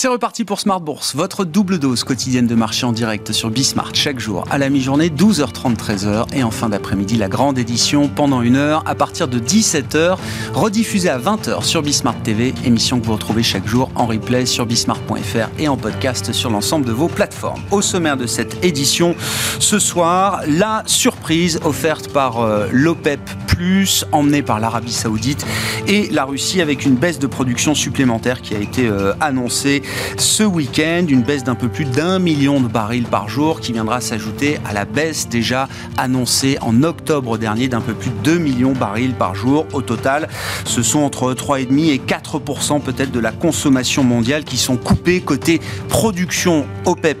C'est reparti pour Smart Bourse, votre double dose quotidienne de marché en direct sur Bismart chaque jour à la mi-journée 12h30 13h et en fin d'après-midi la grande édition pendant une heure à partir de 17h rediffusée à 20h sur Bismart TV, émission que vous retrouvez chaque jour en replay sur bismart.fr et en podcast sur l'ensemble de vos plateformes. Au sommaire de cette édition ce soir, la surprise offerte par euh, l'OPEP Plus emmenée par l'Arabie Saoudite et la Russie avec une baisse de production supplémentaire qui a été euh, annoncée ce week-end, une baisse d'un peu plus d'un million de barils par jour qui viendra s'ajouter à la baisse déjà annoncée en octobre dernier d'un peu plus de 2 millions de barils par jour. Au total, ce sont entre 3,5 et 4% peut-être de la consommation mondiale qui sont coupés côté production OPEP+.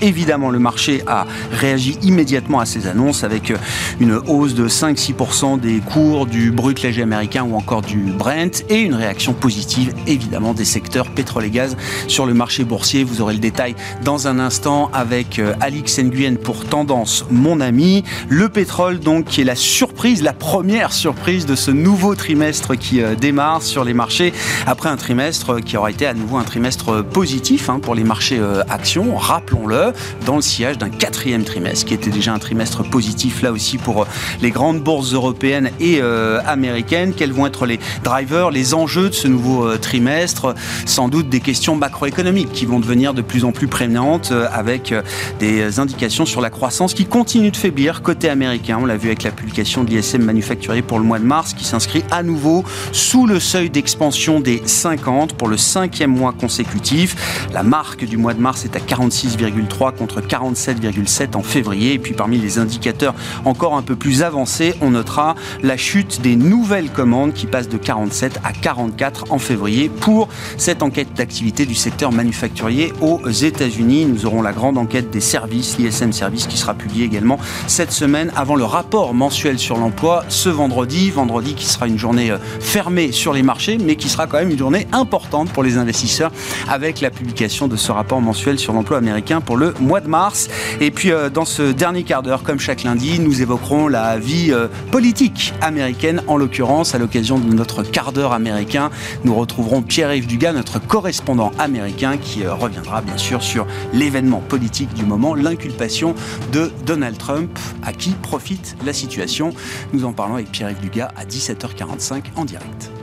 Évidemment, le marché a réagi immédiatement à ces annonces avec une hausse de 5-6% des cours du brut léger américain ou encore du Brent et une réaction positive évidemment des secteurs pétrole et gaz sur le marché boursier. Vous aurez le détail dans un instant avec euh, Alix Nguyen pour Tendance, mon ami. Le pétrole, donc, qui est la surprise, la première surprise de ce nouveau trimestre qui euh, démarre sur les marchés après un trimestre qui aura été à nouveau un trimestre positif hein, pour les marchés euh, actions, rappelons-le, dans le sillage d'un quatrième trimestre qui était déjà un trimestre positif là aussi pour les grandes bourses européennes et américaines. Quels vont être les drivers, les enjeux de ce nouveau trimestre? Sans doute des questions macroéconomiques qui vont devenir de plus en plus prégnantes euh, avec euh, des indications sur la croissance qui continue de faiblir côté américain. On l'a vu avec la publication de l'ISM manufacturier pour le mois de mars qui s'inscrit à nouveau sous le seuil d'expansion des 50 pour le cinquième mois consécutif. La marque du mois de mars est à 46,3 contre 47,7 en février. Et puis parmi les indicateurs encore un peu plus avancés, on notera la chute des nouvelles commandes qui passent de 47 à 44 en février pour cette enquête d'activité du secteur manufacturier aux États-Unis. Nous aurons la grande enquête des services, l'ISM Service, qui sera publiée également cette semaine avant le rapport mensuel sur l'emploi ce vendredi. Vendredi qui sera une journée euh, fermée sur les marchés, mais qui sera quand même une journée importante pour les investisseurs avec la publication de ce rapport mensuel sur l'emploi américain pour le mois de mars. Et puis euh, dans ce dernier quart d'heure, comme chaque lundi, nous évoquerons la vie euh, politique américaine, en l'occurrence à l'occasion de notre quart d'heure américain. Nous retrouverons Pierre-Yves Dugas, notre correspondant américain, qui euh, reviendra bien sûr sur l'événement politique du moment, l'inculpation de Donald Trump, à qui profite la situation? Nous en parlons avec Pierre-Yves Dugas à 17h45 en direct.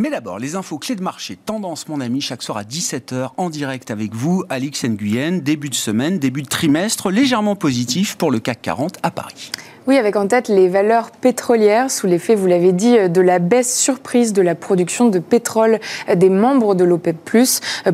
Mais d'abord, les infos clés de marché, tendance mon ami, chaque soir à 17h en direct avec vous, Alix Nguyen, début de semaine, début de trimestre, légèrement positif pour le CAC 40 à Paris. Oui, avec en tête les valeurs pétrolières, sous l'effet, vous l'avez dit, de la baisse surprise de la production de pétrole des membres de l'OPEP+.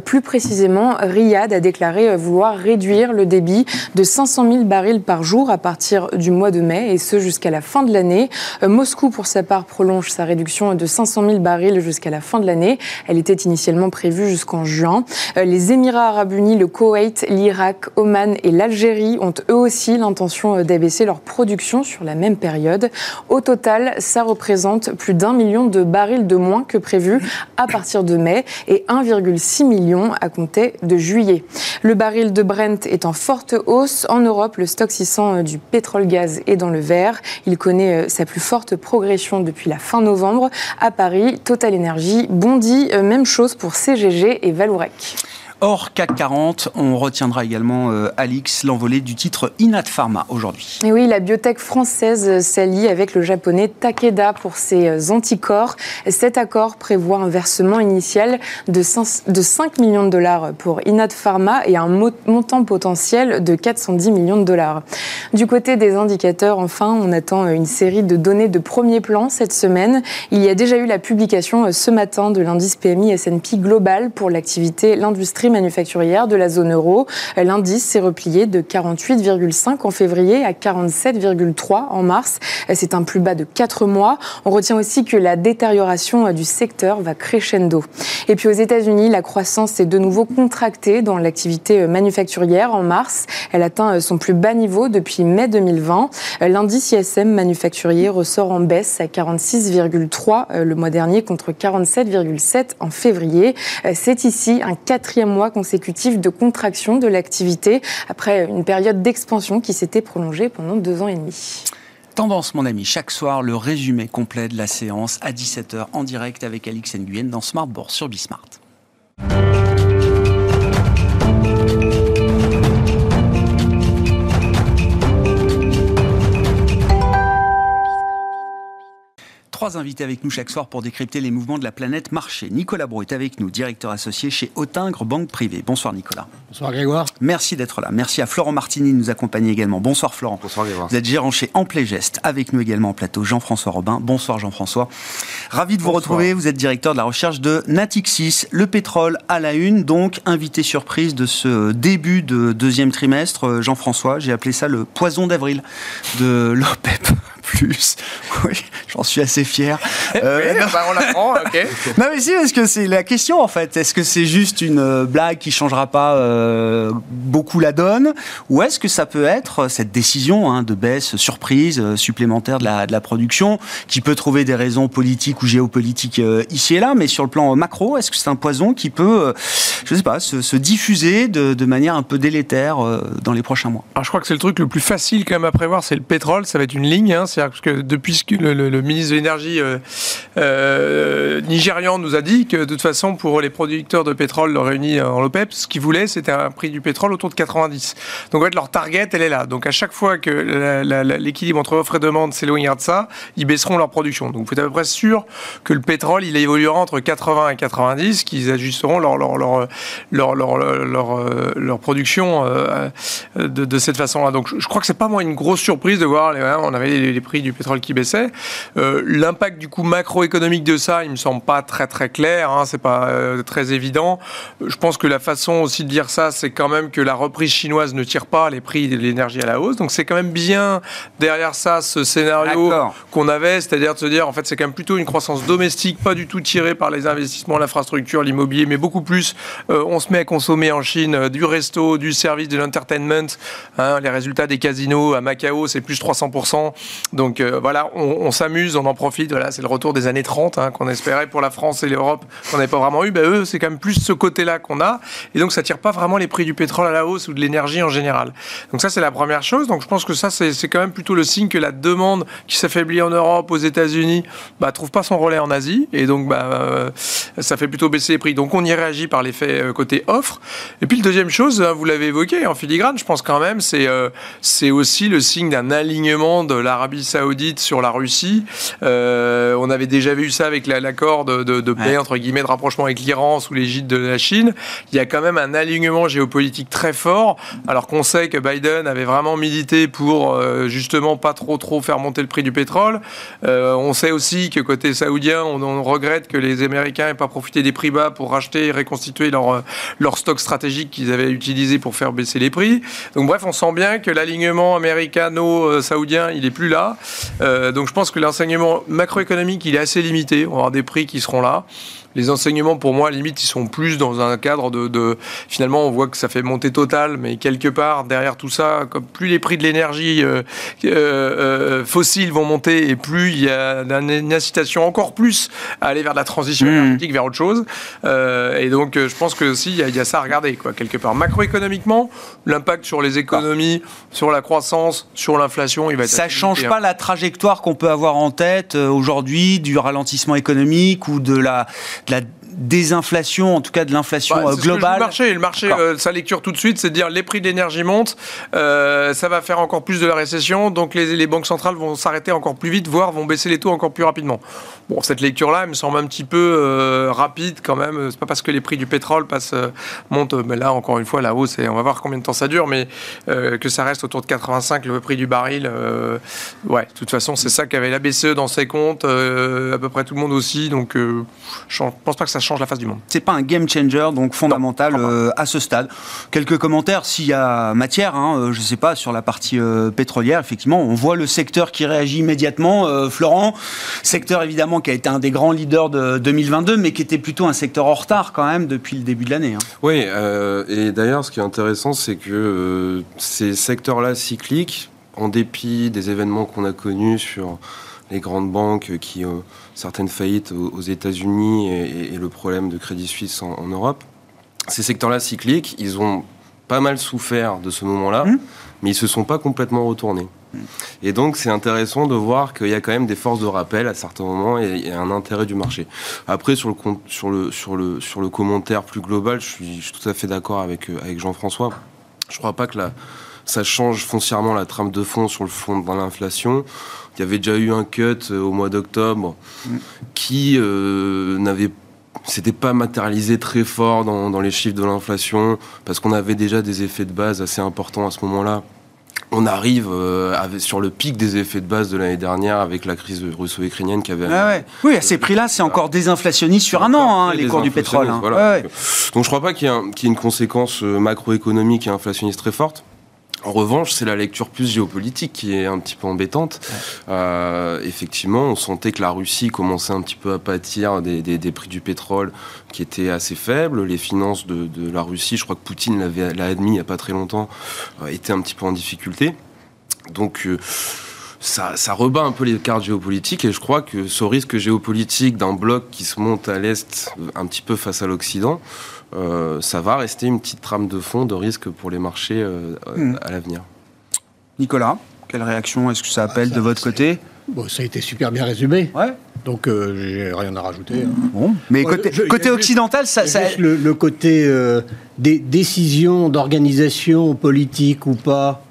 Plus précisément, Riyad a déclaré vouloir réduire le débit de 500 000 barils par jour à partir du mois de mai, et ce jusqu'à la fin de l'année. Moscou, pour sa part, prolonge sa réduction de 500 000 barils jusqu'à la fin de l'année. Elle était initialement prévue jusqu'en juin. Les Émirats arabes unis, le Koweït, l'Irak, Oman et l'Algérie ont eux aussi l'intention d'abaisser leur production sur la même période. Au total, ça représente plus d'un million de barils de moins que prévu à partir de mai et 1,6 million à compter de juillet. Le baril de Brent est en forte hausse. En Europe, le stock 600 du pétrole-gaz est dans le vert. Il connaît euh, sa plus forte progression depuis la fin novembre. À Paris, Total Energy bondit. Euh, même chose pour CGG et Valourec. Hors CAC 40, on retiendra également, euh, Alix, l'envolée du titre Inat Pharma aujourd'hui. Et oui, la biotech française s'allie avec le japonais Takeda pour ses euh, anticorps. Cet accord prévoit un versement initial de 5, de 5 millions de dollars pour Inat Pharma et un montant potentiel de 410 millions de dollars. Du côté des indicateurs, enfin, on attend une série de données de premier plan cette semaine. Il y a déjà eu la publication euh, ce matin de l'indice PMI S&P Global pour l'activité, l'industrie manufacturière de la zone euro. L'indice s'est replié de 48,5 en février à 47,3 en mars. C'est un plus bas de 4 mois. On retient aussi que la détérioration du secteur va crescendo. Et puis aux États-Unis, la croissance est de nouveau contractée dans l'activité manufacturière en mars. Elle atteint son plus bas niveau depuis mai 2020. L'indice ISM manufacturier ressort en baisse à 46,3 le mois dernier contre 47,7 en février. C'est ici un quatrième consécutifs de contraction de l'activité après une période d'expansion qui s'était prolongée pendant deux ans et demi. Tendance, mon ami, chaque soir, le résumé complet de la séance à 17h en direct avec Alix Nguyen dans Smartboard sur Bismart. Trois invités avec nous chaque soir pour décrypter les mouvements de la planète marché. Nicolas Bro est avec nous, directeur associé chez Autingre Banque Privée. Bonsoir Nicolas. Bonsoir Grégoire. Merci d'être là. Merci à Florent Martini de nous accompagner également. Bonsoir Florent. Bonsoir Grégoire. Vous êtes gérant chez Geste. Avec nous également en plateau Jean-François Robin. Bonsoir Jean-François. Ravi de vous retrouver. Vous êtes directeur de la recherche de Natixis. Le pétrole à la une, donc invité surprise de ce début de deuxième trimestre. Jean-François, j'ai appelé ça le poison d'avril de l'OPEP plus. Oui, j'en suis assez fier. Euh, bah, on l'apprend, ok. non mais si, est-ce que c'est la question en fait Est-ce que c'est juste une euh, blague qui changera pas euh, beaucoup la donne? Ou est-ce que ça peut être cette décision hein, de baisse surprise supplémentaire de la, de la production qui peut trouver des raisons politiques ou géopolitiques ici et là, mais sur le plan macro, est-ce que c'est un poison qui peut, je sais pas, se, se diffuser de, de, manière un peu délétère dans les prochains mois? Alors je crois que c'est le truc le plus facile quand même à prévoir, c'est le pétrole, ça va être une ligne, hein, c'est-à-dire que depuis que le, ministre de l'énergie euh, euh, nigérian nous a dit que de toute façon pour les producteurs de pétrole réunis en l'OPEP, ce qu'ils voulaient c'était un prix du pétrole autour de 90. Donc en fait leur target elle est là. Donc à chaque fois que l'équilibre entre offre et demande s'éloignera de ça, ils baisseront leur production. Donc vous êtes à peu près sûr que le pétrole il évoluera entre 80 et 90, qu'ils ajusteront leur production de, cette façon-là. Donc je crois que c'est pas moi une grosse surprise de voir hein, on avait les prix du pétrole qui baissaient. Euh, L'impact du coup macroéconomique de ça, il me semble pas très très clair, hein, c'est pas euh, très évident. Je pense que la façon aussi de dire ça, c'est quand même que la reprise chinoise ne tire pas les prix de l'énergie à la hausse. Donc c'est quand même bien derrière ça ce scénario qu'on avait, c'est-à-dire de se dire en fait c'est quand même plutôt une croissance domestique, pas du tout tirée par les investissements, l'infrastructure, l'immobilier, mais beaucoup plus euh, on se met à consommer en Chine du resto, du service, de l'entertainment. Hein, les résultats des casinos à Macao, c'est plus 300%. Donc euh, voilà, on, s'amuse, on en profite. Voilà, c'est le retour des années 30 hein, qu'on espérait pour la France et l'Europe, qu'on n'avait pas vraiment eu. Ben, eux, c'est quand même plus ce côté-là qu'on a. Et donc, ça tire pas vraiment les prix du pétrole à la hausse ou de l'énergie en général. Donc, ça, c'est la première chose. Donc, je pense que ça, c'est quand même plutôt le signe que la demande qui s'affaiblit en Europe, aux États-Unis, bah, trouve pas son relais en Asie. Et donc, bah, euh, ça fait plutôt baisser les prix. Donc, on y réagit par l'effet euh, côté offre. Et puis, la deuxième chose, hein, vous l'avez évoqué en filigrane, je pense quand même, c'est c'est aussi le signe d'un alignement de l'Arabie Saoudite sur la Russie. Euh, on avait déjà vu ça avec l'accord de, de, de paix, ouais. entre guillemets, de rapprochement avec l'Iran sous l'égide de la Chine. Il y a quand même un alignement géopolitique très fort, alors qu'on sait que Biden avait vraiment milité pour euh, justement pas trop trop faire monter le prix du pétrole. Euh, on sait aussi que côté saoudien, on, on regrette que les Américains n'aient pas profité des prix bas pour racheter et reconstituer leur, leur stock stratégique qu'ils avaient utilisé pour faire baisser les prix. Donc bref, on sent bien que l'alignement américano-saoudien, il est plus là. Euh, donc je pense que l'enseignement macroéconomique, il est assez limité. On avoir des prix qui seront là les enseignements, pour moi, limite, ils sont plus dans un cadre de, de, Finalement, on voit que ça fait monter total, mais quelque part, derrière tout ça, comme plus les prix de l'énergie euh, euh, fossile vont monter et plus il y a une incitation encore plus à aller vers la transition mmh. énergétique, vers autre chose. Euh, et donc, je pense que aussi, il y, a, il y, a ça à regarder, quoi, quelque part. Macroéconomiquement, l'impact sur les économies, sur la croissance, sur l'inflation, il va être. Ça change limité, pas hein. la trajectoire qu'on peut avoir en tête aujourd'hui du ralentissement économique ou de la la désinflation, en tout cas de l'inflation bah, globale. le marché, le marché euh, sa lecture tout de suite, c'est de dire les prix de l'énergie montent, euh, ça va faire encore plus de la récession, donc les, les banques centrales vont s'arrêter encore plus vite, voire vont baisser les taux encore plus rapidement. Bon, cette lecture-là, elle me semble un petit peu euh, rapide quand même. C'est pas parce que les prix du pétrole passent, euh, montent, mais là encore une fois la hausse, on va voir combien de temps ça dure, mais euh, que ça reste autour de 85 le prix du baril. ouais, de toute façon, c'est ça qu'avait la BCE dans ses comptes, à peu près tout le monde aussi, donc je pense pas que ça change la face du monde. C'est pas un game changer, donc fondamental euh, à ce stade. Quelques commentaires, s'il y a matière, hein, euh, je sais pas, sur la partie euh, pétrolière, effectivement, on voit le secteur qui réagit immédiatement. Euh, Florent, secteur évidemment qui a été un des grands leaders de 2022, mais qui était plutôt un secteur en retard quand même depuis le début de l'année. Hein. Oui, et d'ailleurs, ce qui est intéressant, c'est que ces secteurs-là cycliques, en dépit des événements qu'on a connus sur les grandes banques qui ont certaines faillites aux, États-Unis et, et, le problème de Crédit Suisse en, en Europe, ces secteurs-là cycliques, ils ont pas mal souffert de ce moment-là, mmh. mais ils se sont pas complètement retournés. Et donc, c'est intéressant de voir qu'il y a quand même des forces de rappel à certains moments et, un intérêt du marché. Après, sur le, sur le, sur le, sur le commentaire plus global, je suis, tout à fait d'accord avec, euh, avec Jean-François. Je ne crois pas que ça change foncièrement la trame de fond sur le fond de l'inflation. Il y avait déjà eu un cut euh, au mois d'octobre qui euh, n'avait c'était pas matérialisé très fort dans, dans les chiffres de l'inflation parce qu'on avait déjà des effets de base assez importants à ce moment-là on arrive euh, sur le pic des effets de base de l'année dernière avec la crise russo-ukrainienne qui avait. Ah oui, à ces prix-là, c'est encore désinflationniste sur un an, hein, les cours du pétrole. Hein. Donc je crois pas qu'il y, ait une conséquence euh, macroéconomique et inflationniste très forte. En revanche, c'est la lecture plus géopolitique qui est un petit peu embêtante. Euh, effectivement, on sentait que la Russie commençait un petit peu à pâtir des, prix du pétrole qui étaient assez faibles. Les finances de, la Russie, je crois que Poutine l'a admis il n'y a pas très longtemps, euh, étaient un petit peu en difficulté. Donc, euh, ça, ça, rebat un peu les cartes géopolitiques et je crois que ce risque géopolitique d'un bloc qui se monte à l'Est un petit peu face à l'Occident, euh, ça va rester une petite trame de fond de risque pour les marchés euh, hmm. à l'avenir. Nicolas, quelle réaction est-ce que ça appelle de votre côté? Bon, ça a été super bien résumé. Ouais. Donc, euh, j'ai rien à rajouter. Hein. Bon. Mais côté, côté occidental, ça. ça... Le, le, côté des décisions d'organisation politique ou pas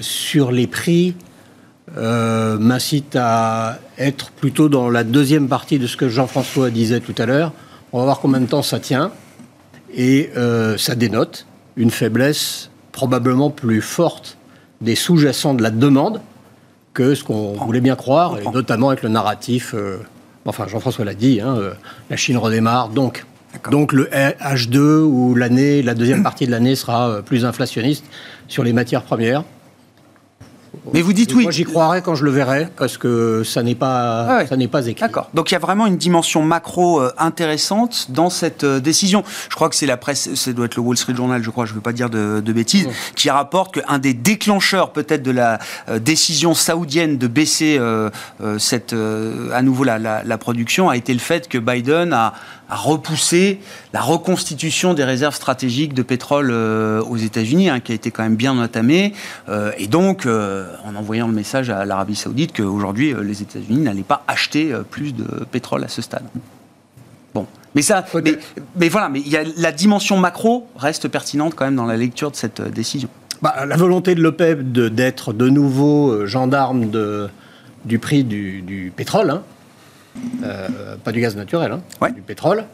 sur les prix m'incite à être plutôt dans la deuxième partie de ce que Jean-François disait tout à l'heure. On va voir combien de temps ça tient. Et euh, ça dénote une faiblesse probablement plus forte des sous-jacents de la demande que ce qu'on voulait bien croire, et notamment avec le narratif, euh, enfin Jean-François l'a dit, hein, euh, la Chine redémarre, donc, donc le H2 ou l'année, la deuxième partie de l'année sera plus inflationniste sur les matières premières. Mais vous dites oui. Moi, j'y croirais quand je le verrai, parce que ça n'est pas, ah ça n'est pas écrit. D'accord. Donc il y a vraiment une dimension macro euh, intéressante dans cette euh, décision. Je crois que c'est la presse, ça doit être le Wall Street Journal, je crois, je ne veux pas dire de, bêtises, qui rapporte qu'un des déclencheurs peut-être de la euh, décision saoudienne de baisser cette, à nouveau la, la, production a été le fait que Biden a, a repoussé la reconstitution des réserves stratégiques de pétrole aux États-Unis, hein, qui a été quand même bien entamée. et donc euh, en envoyant le message à l'Arabie Saoudite qu'aujourd'hui, euh, les États-Unis n'allaient pas acheter euh, plus de pétrole à ce stade. Bon. Mais ça, mais, voilà, mais il y a, la dimension macro reste pertinente quand même dans la lecture de cette décision. Bah, la volonté de l'OPEP d'être de, nouveau gendarme de, du prix du, pétrole, hein, pas du gaz naturel, hein, du pétrole,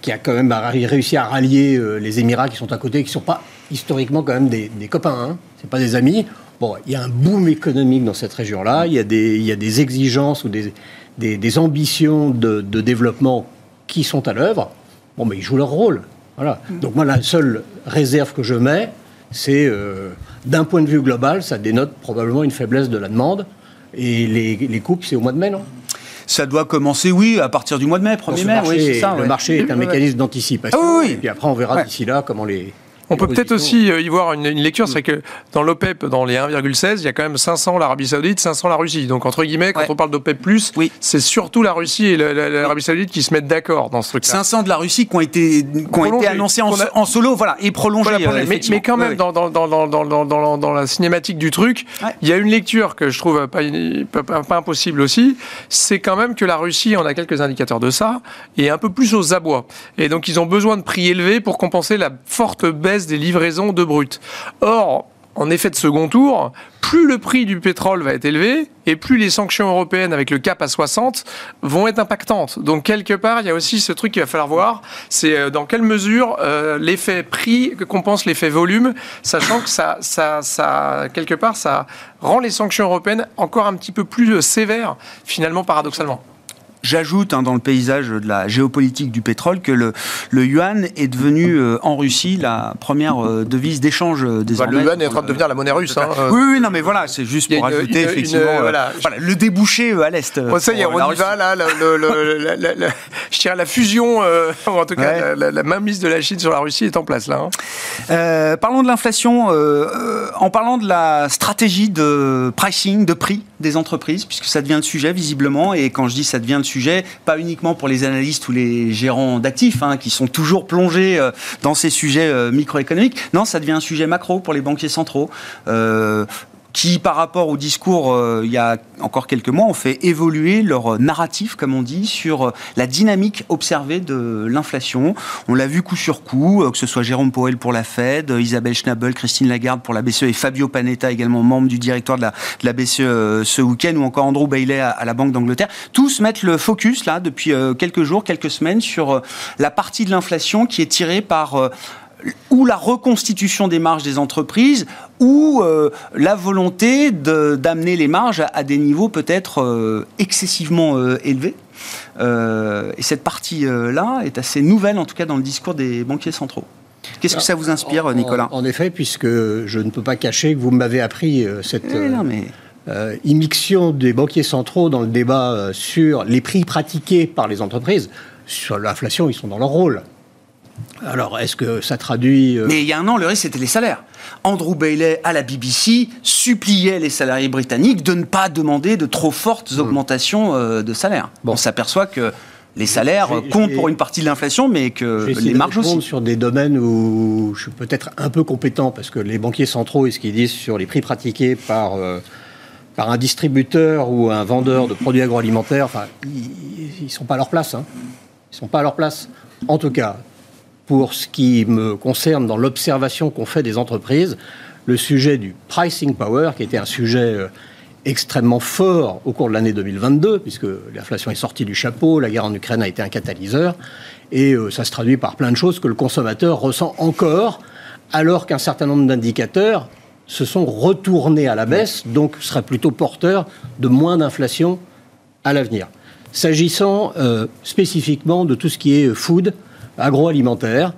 qui a quand même réussi à rallier les Émirats qui sont à côté, qui ne sont pas historiquement quand même des, copains, hein, c'est pas des amis. Bon, il y a un boom économique dans cette région-là, il, y a des, il y a des exigences ou des, des, ambitions de, de, développement qui sont à l'œuvre. Bon, mais ils jouent leur rôle. Voilà. Mm. Donc moi, la seule réserve que je mets, c'est euh, d'un point de vue global, ça dénote probablement une faiblesse de la demande. Et les, les coupes, c'est au mois de mai, non? Ça doit commencer, oui, à partir du mois de mai, 1er mai. oui, ça, le marché est un mécanisme d'anticipation. Ah, oui, Et puis après, on verra d'ici là comment les, on peut peut-être aussi euh, y voir une, lecture, c'est que dans l'OPEP, dans les 1,16, il y a quand même 500 l'Arabie Saoudite, 500 la Russie. Donc entre guillemets, quand on parle d'OPEP+, c'est surtout la Russie et l'Arabie Saoudite qui se mettent d'accord dans ce truc-là. 500 de la Russie qui ont été, qui ont été annoncés en, solo, voilà, et prolongés. Euh, mais, quand même, dans, dans, dans, dans, la cinématique du truc, il y a une lecture que je trouve pas, pas, pas impossible aussi, c'est quand même que la Russie, on a quelques indicateurs de ça, est un peu plus aux abois. Et donc ils ont besoin de prix élevés pour compenser la forte baisse des livraisons de brut. Or, en effet de second tour, plus le prix du pétrole va être élevé et plus les sanctions européennes avec le cap à 60 vont être impactantes. Donc quelque part, il y a aussi ce truc qu'il va falloir voir, c'est euh, dans quelle mesure euh, l'effet prix compense l'effet volume, sachant que ça, ça, ça, quelque part, ça rend les sanctions européennes encore un petit peu plus euh, sévères, finalement, paradoxalement. J'ajoute hein, dans le paysage de la géopolitique du pétrole que le, le yuan est devenu euh, en Russie la première euh, devise d'échange euh, des bah, Le yuan est en train de devenir la monnaie russe. Hein, oui, oui, non, mais voilà, c'est juste pour ajouter effectivement voilà. le débouché à l'est. ça y est, on y va là. je dirais la fusion, en tout cas la, la, mainmise de la Chine sur la Russie est en place là. Hein. parlons de l'inflation en parlant de la stratégie de pricing, de prix des entreprises, puisque ça devient le sujet visiblement. Et quand je dis ça devient le sujet pas uniquement pour les analystes ou les gérants d'actifs, hein, qui sont toujours plongés dans ces sujets microéconomiques. Non, ça devient un sujet macro pour les banquiers centraux qui, par rapport au discours euh, il y a encore quelques mois, ont fait évoluer leur narratif, comme on dit, sur euh, la dynamique observée de l'inflation. On l'a vu coup sur coup, euh, que ce soit Jérôme Powell pour la Fed, Isabelle Schnabel, Christine Lagarde pour la BCE et Fabio Panetta, également membre du directoire de la, BCE ce week-end, ou encore Andrew Bailey à, la Banque d'Angleterre. Tous mettent le focus, là, depuis quelques jours, quelques semaines, sur la partie de l'inflation qui est tirée par ou la reconstitution des marges des entreprises, ou euh, la volonté d'amener les marges à, des niveaux peut-être euh, excessivement euh, élevés. et cette partie-là est assez nouvelle, en tout cas dans le discours des banquiers centraux. Qu'est-ce que ça vous inspire, Nicolas en, effet, puisque je ne peux pas cacher que vous m'avez appris cette eh immixtion des banquiers centraux dans le débat sur les prix pratiqués par les entreprises. Sur l'inflation, ils sont dans leur rôle. Alors, est-ce que ça traduit... Euh, Mais il y a un an, le risque, c'était les salaires. Andrew Bailey, à la BBC, suppliait les salariés britanniques de ne pas demander de trop fortes hmm. augmentations euh, de salaire. On s'aperçoit que les salaires comptent pour une partie de l'inflation, mais que les marges aussi. sur des domaines où je suis peut-être un peu compétent, parce que les banquiers centraux et ce qu'ils disent sur les prix pratiqués par, euh, par un distributeur ou un vendeur de produits agroalimentaires, enfin, ils ne sont pas à leur place. Hein. Ils ne sont pas à leur place. En tout cas, pour ce qui me concerne dans l'observation qu'on fait des entreprises, le sujet du pricing power, qui était un sujet euh, extrêmement fort au cours de l'année 2022, puisque l'inflation est sortie du chapeau, la guerre en Ukraine a été un catalyseur, et euh, ça se traduit par plein de choses que le consommateur ressent encore, alors qu'un certain nombre d'indicateurs se sont retournés à la baisse, donc seraient plutôt porteurs de moins d'inflation à l'avenir. S'agissant euh, spécifiquement de tout ce qui est food, agroalimentaire.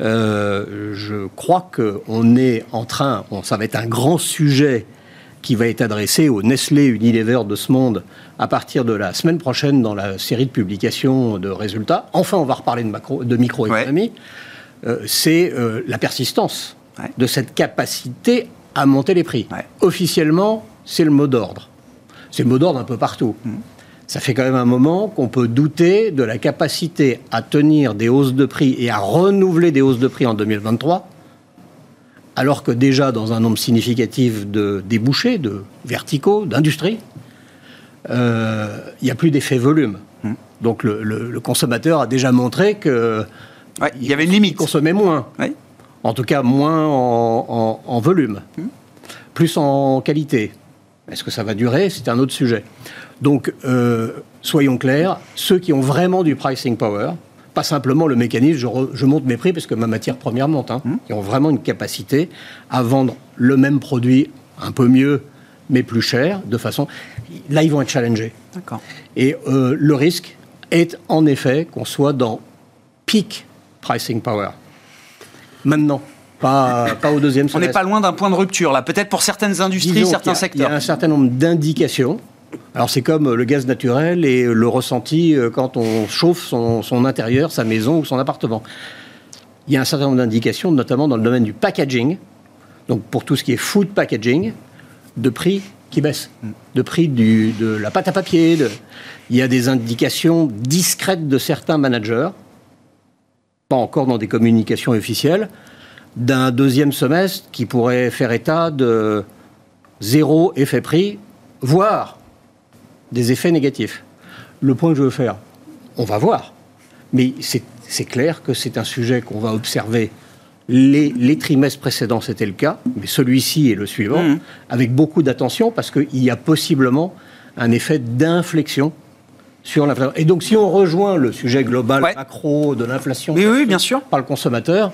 Euh, je crois qu'on est en train, ça va être un grand sujet qui va être adressé au Nestlé Unilever de ce monde à partir de la semaine prochaine dans la série de publications de résultats. Enfin, on va reparler de, macro, de microéconomie. Euh, c'est euh, la persistance de cette capacité à monter les prix. Officiellement, c'est le mot d'ordre. C'est le mot d'ordre un peu partout. Mmh ça fait quand même un moment qu'on peut douter de la capacité à tenir des hausses de prix et à renouveler des hausses de prix en 2023, alors que déjà dans un nombre significatif de débouchés, de verticaux, d'industries, euh, il n'y a plus d'effet volume. Hmm. Donc le, consommateur a déjà montré que il y avait une limite. Il consommait moins. En tout cas, moins en, volume. Hmm. Plus en qualité. Est-ce que ça va durer? C'est un autre sujet. Donc, euh, soyons clairs, ceux qui ont vraiment du pricing power, pas simplement le mécanisme, je, monte mes prix parce que ma matière première monte, hein, mmh. qui ont vraiment une capacité à vendre le même produit un peu mieux, mais plus cher, de façon. Là, ils vont être challengés. D'accord. Et euh, le risque est en effet qu'on soit dans peak pricing power. Maintenant. Pas, pas, au deuxième semestre. On n'est pas loin d'un point de rupture, là. Peut-être pour certaines industries, certains secteurs. Il y a un certain nombre d'indications alors c'est comme le gaz naturel et le ressenti euh, quand on chauffe son, intérieur, sa maison ou son appartement. Il y a un certain nombre d'indications, notamment dans le domaine du packaging, donc pour tout ce qui est food packaging, de prix qui baissent, de prix de la pâte à papier. Il y a des indications discrètes de certains managers, pas encore dans des communications officielles, d'un deuxième semestre qui pourrait faire état de zéro effet prix, voire des effets négatifs. Le point que je veux faire, on va voir. Mais c'est clair que c'est un sujet qu'on va observer. Les, trimestres précédents, c'était le cas, mais celui-ci et le suivant, mmh. avec beaucoup d'attention, parce qu'il y a possiblement un effet d'inflexion sur l'inflation. Et donc, si on rejoint le sujet global macro de l'inflation oui, bien sûr. par le consommateur,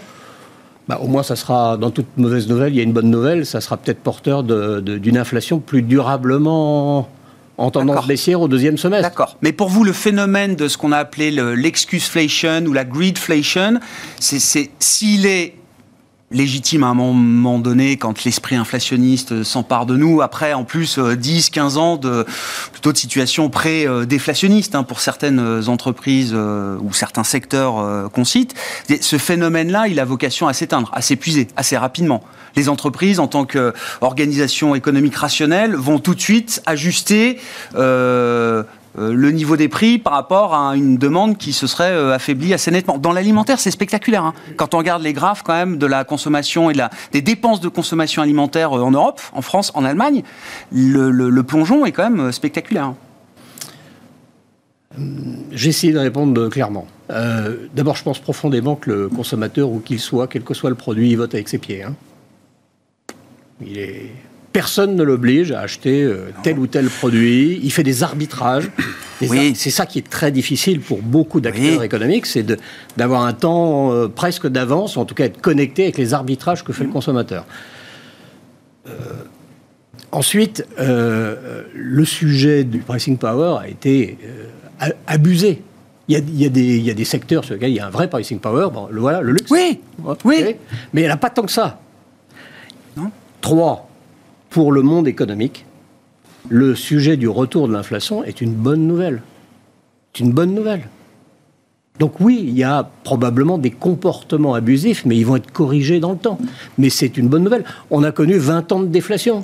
bah, au moins, ça sera, dans toute mauvaise nouvelle, il y a une bonne nouvelle, ça sera peut-être porteur d'une inflation plus durablement en tendance baissière au deuxième semestre. D'accord. Mais pour vous, le phénomène de ce qu'on a appelé l'excuseflation ou la greedflation, c'est s'il est légitime à un moment donné quand l'esprit inflationniste s'empare de nous. Après, en plus, 10, euh, 15 ans de plutôt de situation pré-déflationniste hein, pour certaines entreprises euh, ou certains secteurs euh, qu'on cite. Ce phénomène-là, il a vocation à s'éteindre, à s'épuiser assez rapidement. Les entreprises, en tant qu'organisation économique rationnelle, vont tout de suite ajuster le niveau des prix par rapport à une demande qui se serait affaiblie assez nettement. Dans l'alimentaire, c'est spectaculaire. Hein. Quand on regarde les graphes quand même de la consommation et des dépenses de consommation alimentaire en Europe, en France, en Allemagne, le, plongeon est quand même spectaculaire. Hein. J'ai essayé de répondre clairement. D'abord, je pense profondément que le consommateur, où qu'il soit, quel que soit le produit, il vote avec ses pieds. Hein. Il est personne ne l'oblige à acheter euh, tel ou tel produit. Il fait des arbitrages. oui. C'est ça qui est très difficile pour beaucoup d'acteurs économiques, c'est d'avoir un temps euh, presque d'avance, en tout cas être connecté avec les arbitrages que fait le mm. consommateur. Euh, ensuite, le sujet du pricing power a été abusé. Il y, a, des, secteurs sur lesquels il y a un vrai pricing power. Bon, le, voilà, le luxe. Oui, oui. Mais il n'y en a pas tant que ça. Non. Trois, pour le monde économique, le sujet du retour de l'inflation est une bonne nouvelle. C'est une bonne nouvelle. Donc oui, il y a probablement des comportements abusifs, mais ils vont être corrigés dans le temps. Mais c'est une bonne nouvelle. On a connu 20 ans de déflation,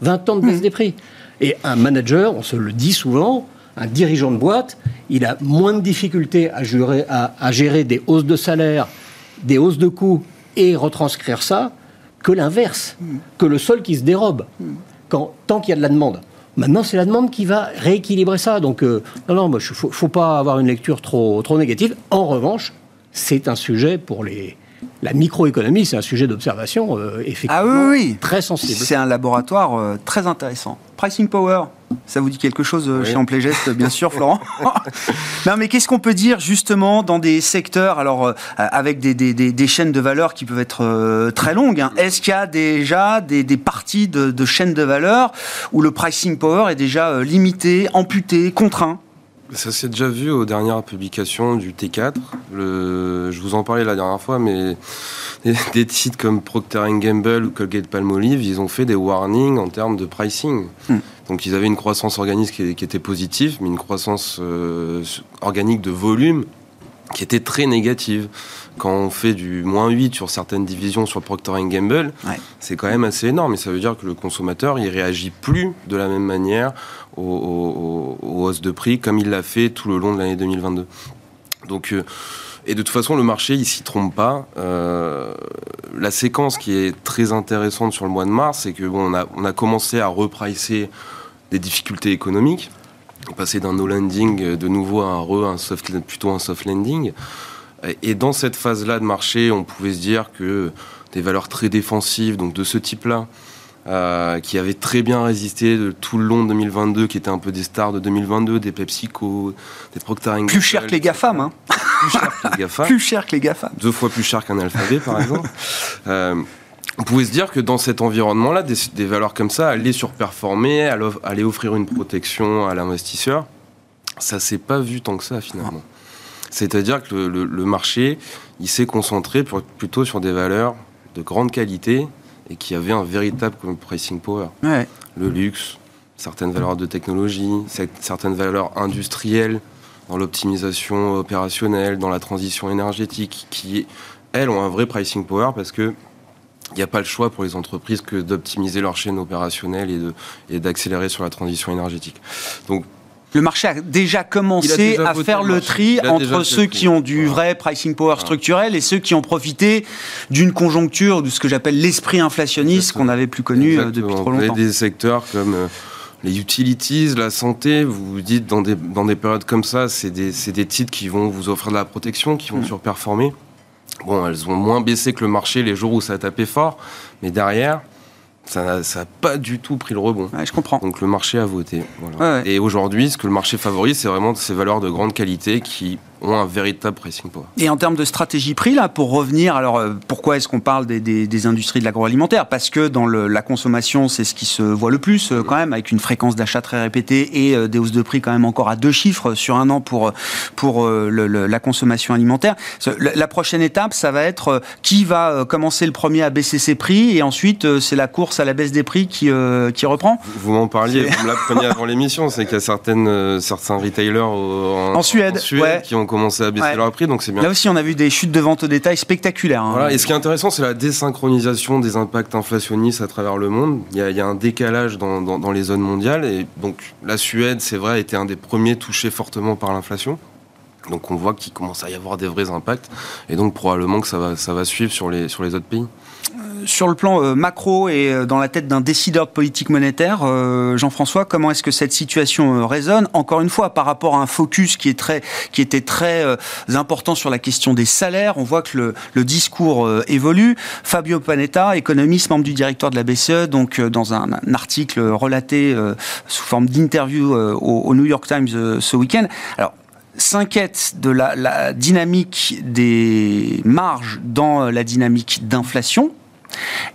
20 ans de baisse mmh. des prix. Et un manager, on se le dit souvent, un dirigeant de boîte, il a moins de difficultés à gérer, à gérer des hausses de salaire, des hausses de coûts et retranscrire ça que l'inverse, que le sol qui se dérobe, quand, tant qu'il y a de la demande. Maintenant, c'est la demande qui va rééquilibrer ça. Donc, euh, non, non, il ne faut, faut, pas avoir une lecture trop, trop négative. En revanche, c'est un sujet pour les, la microéconomie, c'est un sujet d'observation euh, effectivement ah oui, très sensible. C'est un laboratoire euh, très intéressant. Pricing Power, ça vous dit quelque chose euh, chez Amplé Geste, bien sûr, Florent Non, mais qu'est-ce qu'on peut dire justement dans des secteurs, alors avec des, des, des, chaînes de valeur qui peuvent être très longues hein. Est-ce qu'il y a déjà des, parties de, de chaînes de valeur où le pricing power est déjà limité, amputé, contraint? Ça s'est déjà vu aux dernières publications du T4. Le, je vous en parlais la dernière fois, mais des, titres comme Procter Gamble ou Colgate Palmolive, ils ont fait des warnings en termes de pricing. Hmm. Donc ils avaient une croissance organique qui, était positive, mais une croissance euh, organique de volume qui était très négative. Quand on fait du moins 8 sur certaines divisions sur Procter Gamble, c'est quand même assez énorme. Et ça veut dire que le consommateur, il réagit plus de la même manière aux, hausses de prix comme il l'a fait tout le long de l'année 2022. Donc, euh, et de toute façon, le marché, il s'y trompe pas. Euh, la séquence qui est très intéressante sur le mois de mars, c'est que bon, on a, on a commencé à repricer des difficultés économiques passer d'un no landing de nouveau à un re, un soft, plutôt un soft landing. Et dans cette phase-là de marché, on pouvait se dire que des valeurs très défensives, donc de ce type-là, euh, qui avaient très bien résisté de tout le long de 2022, qui étaient un peu des stars de 2022, des PepsiCo, des Procter Plus cher que les GAFAM, hein Plus cher que les GAFAM. plus cher que les GAFAM. Deux fois plus cher qu'un alphabet, par exemple. Euh, on pouvait se dire que dans cet environnement-là, des, valeurs comme ça allaient surperformer, allaient offrir une protection à l'investisseur. Ça s'est pas vu tant que ça finalement. C'est-à-dire que le, marché, il s'est concentré plutôt sur des valeurs de grande qualité et qui avaient un véritable pricing power. Le luxe, certaines valeurs de technologie, certaines valeurs industrielles dans l'optimisation opérationnelle, dans la transition énergétique, qui, elles, ont un vrai pricing power parce que il n'y a pas le choix pour les entreprises que d'optimiser leur chaîne opérationnelle et d'accélérer sur la transition énergétique. Donc, le marché a déjà commencé à faire le, tri entre ceux qui ont du vrai pricing power structurel et ceux qui ont profité d'une conjoncture, de ce que j'appelle l'esprit inflationniste qu'on n'avait plus connu euh, depuis trop longtemps. Vous avez des secteurs comme euh, les utilities, la santé, vous vous dites dans des, dans des périodes comme ça, c'est des, des, titres qui vont vous offrir de la protection, qui vont mmh. surperformer. Bon, elles ont moins baissé que le marché les jours où ça a tapé fort, mais derrière, ça n'a pas du tout pris le rebond. je comprends. Donc le marché a voté. Et aujourd'hui, ce que le marché favorise, c'est vraiment ces valeurs de grande qualité qui ont un véritable pricing power. Et en termes de stratégie prix, là, pour revenir, alors euh, pourquoi est-ce qu'on parle des, industries de l'agroalimentaire? Parce que dans la consommation, c'est ce qui se voit le plus, euh, quand même, avec une fréquence d'achat très répétée et euh, des hausses de prix quand même encore à deux chiffres sur un an pour, pour la consommation alimentaire. La, prochaine étape, ça va être qui va commencer le premier à baisser ses prix et ensuite, c'est la course à la baisse des prix qui, qui reprend Vous m'en parliez, vous me l'appreniez avant l'émission, c'est qu'il y a certaines, certains retailers en, Suède, qui ont commencé à baisser leur prix, donc c'est bien. Là aussi, on a vu des chutes de vente au détail spectaculaires. Hein. Voilà, et ce qui est intéressant, c'est la désynchronisation des impacts inflationnistes à travers le monde. Il y a, un décalage dans, dans, les zones mondiales, et donc la Suède, c'est vrai, a été un des premiers touchés fortement par l'inflation. Donc on voit qu'il commence à y avoir des vrais impacts, et donc probablement que ça va, ça va suivre sur les, sur les autres pays sur le plan euh, macro et euh, dans la tête d'un décideur de politique monétaire, euh, Jean-François, comment est-ce que cette situation résonne? Encore une fois, par rapport à un focus qui, est très, qui était très important sur la question des salaires, on voit que le, discours évolue. Fabio Panetta, économiste, membre du directoire de la BCE, donc dans un, article relaté sous forme d'interview au, New York Times ce week-end. Alors, s'inquiète de la, dynamique des marges dans la dynamique d'inflation.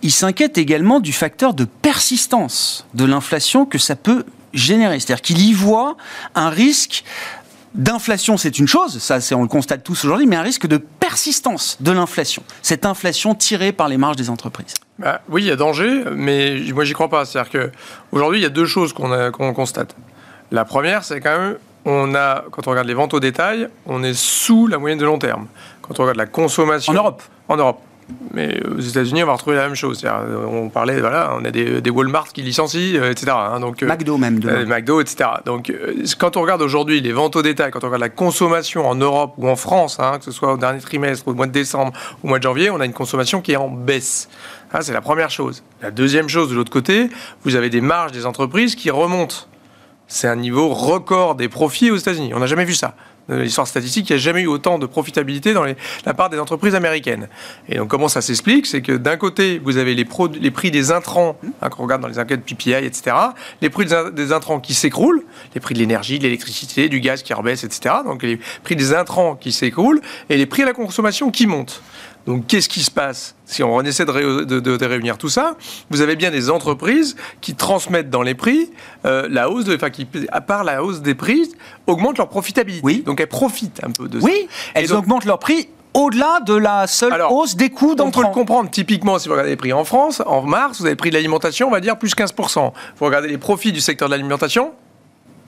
Il s'inquiète également du facteur de persistance de l'inflation que ça peut générer. C'est-à-dire qu'il y voit un risque d'inflation, c'est une chose, ça on le constate tous aujourd'hui, mais un risque de persistance de l'inflation. Cette inflation tirée par les marges des entreprises. Bah, oui, il y a danger, mais moi j'y crois pas. C'est-à-dire qu'aujourd'hui, il y a deux choses qu'on constate. La première, c'est quand même, on a, quand on regarde les ventes au détail, on est sous la moyenne de long terme. Quand on regarde la consommation. En Europe En Europe. Mais aux États-Unis, on va retrouver la même chose. On parlait, voilà, on a des, Walmart qui licencient, euh, etc. Hein, donc, euh, McDo même. Euh, McDo, etc. Donc, quand on regarde aujourd'hui les ventes au détail, quand on regarde la consommation en Europe ou en France, hein, que ce soit au dernier trimestre, au mois de décembre au mois de janvier, on a une consommation qui est en baisse. C'est la première chose. La deuxième chose, de l'autre côté, vous avez des marges des entreprises qui remontent. C'est un niveau record des profits aux États-Unis. On n'a jamais vu ça de l'histoire statistique, il n'y a jamais eu autant de profitabilité dans la part des entreprises américaines. Et donc comment ça s'explique? C'est que d'un côté, vous avez les, prix des intrants, hein, quand on regarde dans les enquêtes PPI, etc., les prix des intrants qui s'écroulent, les prix de l'énergie, de l'électricité, du gaz qui rebaissent, etc., donc les prix des intrants qui s'écroulent, et les prix à la consommation qui montent. Donc qu'est-ce qui se passe Si on essaie de, réunir tout ça, vous avez bien des entreprises qui transmettent dans les prix euh, la hausse, de, enfin qui, à part la hausse des prix, augmentent leur profitabilité. Oui. Donc elles profitent un peu de ça. Oui, elles augmentent leur prix au-delà de la seule hausse des coûts On peut le comprendre typiquement si vous regardez les prix en France. En mars, vous avez pris de l'alimentation, on va dire plus 15%. Vous regardez les profits du secteur de l'alimentation,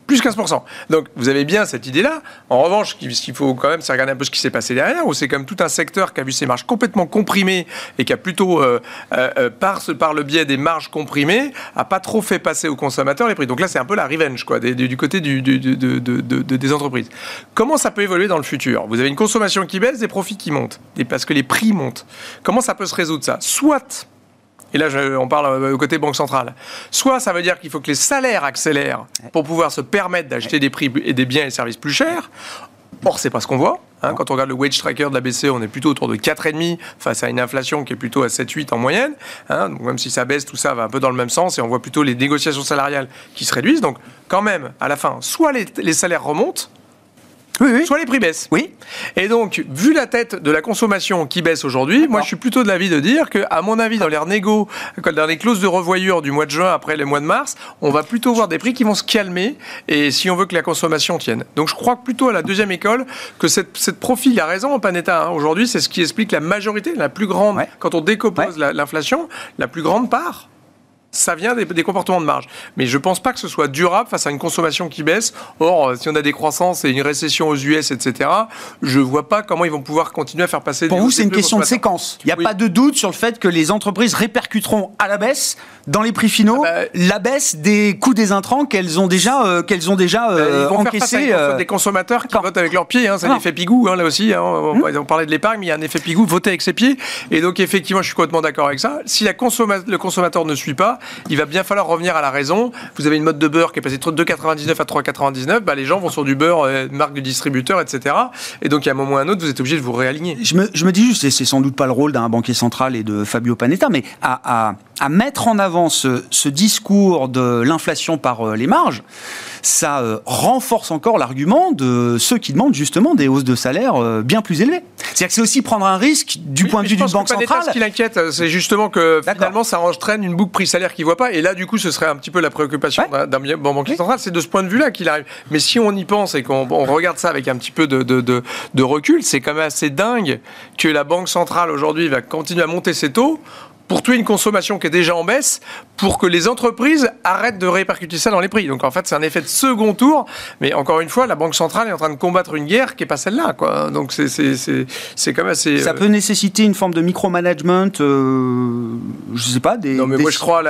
plus 15%. Donc vous avez bien cette idée-là. En revanche, ce qu'il faut quand même, c'est regarder un peu ce qui s'est passé derrière, où c'est même tout un secteur qui a vu ses marges complètement comprimées et qui a plutôt, euh, euh, euh, par, le biais des marges comprimées, a pas trop fait passer aux consommateurs les prix. Donc là, c'est un peu la revenge quoi, du côté du, des entreprises. Comment ça peut évoluer dans le futur? Vous avez une consommation qui baisse, des profits qui montent, parce que les prix montent. Comment ça peut se résoudre ça? Soit et là, on parle euh, au côté banque centrale. Soit ça veut dire qu'il faut que les salaires accélèrent pour pouvoir se permettre d'acheter des prix et des biens et services plus chers. Or, c'est pas ce qu'on voit. Hein. quand on regarde le wage tracker de la BCE, on est plutôt autour de 4,5 face à une inflation qui est plutôt à 7-8 en moyenne. Hein. donc même si ça baisse, tout ça va un peu dans le même sens et on voit plutôt les négociations salariales qui se réduisent. Donc quand même, à la fin, soit les salaires remontent, oui, soit les prix baissent. Oui. Et donc, vu la tête de la consommation qui baisse aujourd'hui, moi je suis plutôt de l'avis de dire que, à mon avis, dans les négos, dans les clauses de revoyure du mois de juin après le mois de mars, on va plutôt voir des prix qui vont se calmer et si on veut que la consommation tienne. Donc je crois plutôt à la deuxième école que cette, cette profil, il a raison, Panetta, hein, aujourd'hui, c'est ce qui explique la majorité, la plus grande, quand on décompose l'inflation, la plus grande part ça vient des, comportements de marge. Mais je ne pense pas que ce soit durable face à une consommation qui baisse. Or, si on a des croissances et une récession aux US, etc., je ne vois pas comment ils vont pouvoir continuer à faire passer. Pour vous, c'est une question de séquence. Il n'y a pas de doute sur le fait que les entreprises répercuteront à la baisse dans les prix finaux ah bah, la baisse des coûts des intrants qu'elles ont déjà, euh, qu'elles ont déjà euh, bah. Euh, des consommateurs qui votent avec leurs pieds. Hein, c'est un effet pigou hein, là aussi. Hein, hum. on, parlait de l'épargne, mais il y a un effet pigou. Voter avec ses pieds. Et donc effectivement, je suis complètement d'accord avec ça. Si la le consommateur ne suit pas, il va bien falloir revenir à la raison. Vous avez une mode de beurre qui est passée de 2,99 à 3,99. Bah, les gens vont sur du beurre, euh, marque du distributeur, etc. Et donc, à un moment ou à un autre, vous êtes obligé de vous réaligner. Je me, dis juste, c'est sans doute pas le rôle d'un banquier central et de Fabio Panetta, mais à, à mettre en avant ce, ce discours de l'inflation par euh, les marges, ça euh, renforce encore l'argument de ceux qui demandent justement des hausses de salaire euh, bien plus élevées. C'est-à-dire que c'est aussi prendre un risque du point de vue d'une banque centrale. Ce qui l'inquiète, c'est justement que finalement ça entraîne une boucle prix-salaire qui ne voit pas. Et là, du coup, ce serait un petit peu la préoccupation d'un banquier central. C'est de ce point de vue-là qu'il arrive. Mais si on y pense et qu'on regarde ça avec un petit peu de, de, de, de recul, c'est quand même assez dingue que la banque centrale aujourd'hui va continuer à monter ses taux pour tuer une consommation qui est déjà en baisse, pour que les entreprises arrêtent de répercuter ça dans les prix. Donc en fait, c'est un effet de second tour. Mais encore une fois, la Banque centrale est en train de combattre une guerre qui n'est pas celle-là. Quoi. Donc c'est, c'est, quand même assez. Ça euh, peut nécessiter une forme de micromanagement, euh, je sais pas, des. Non, mais moi je crois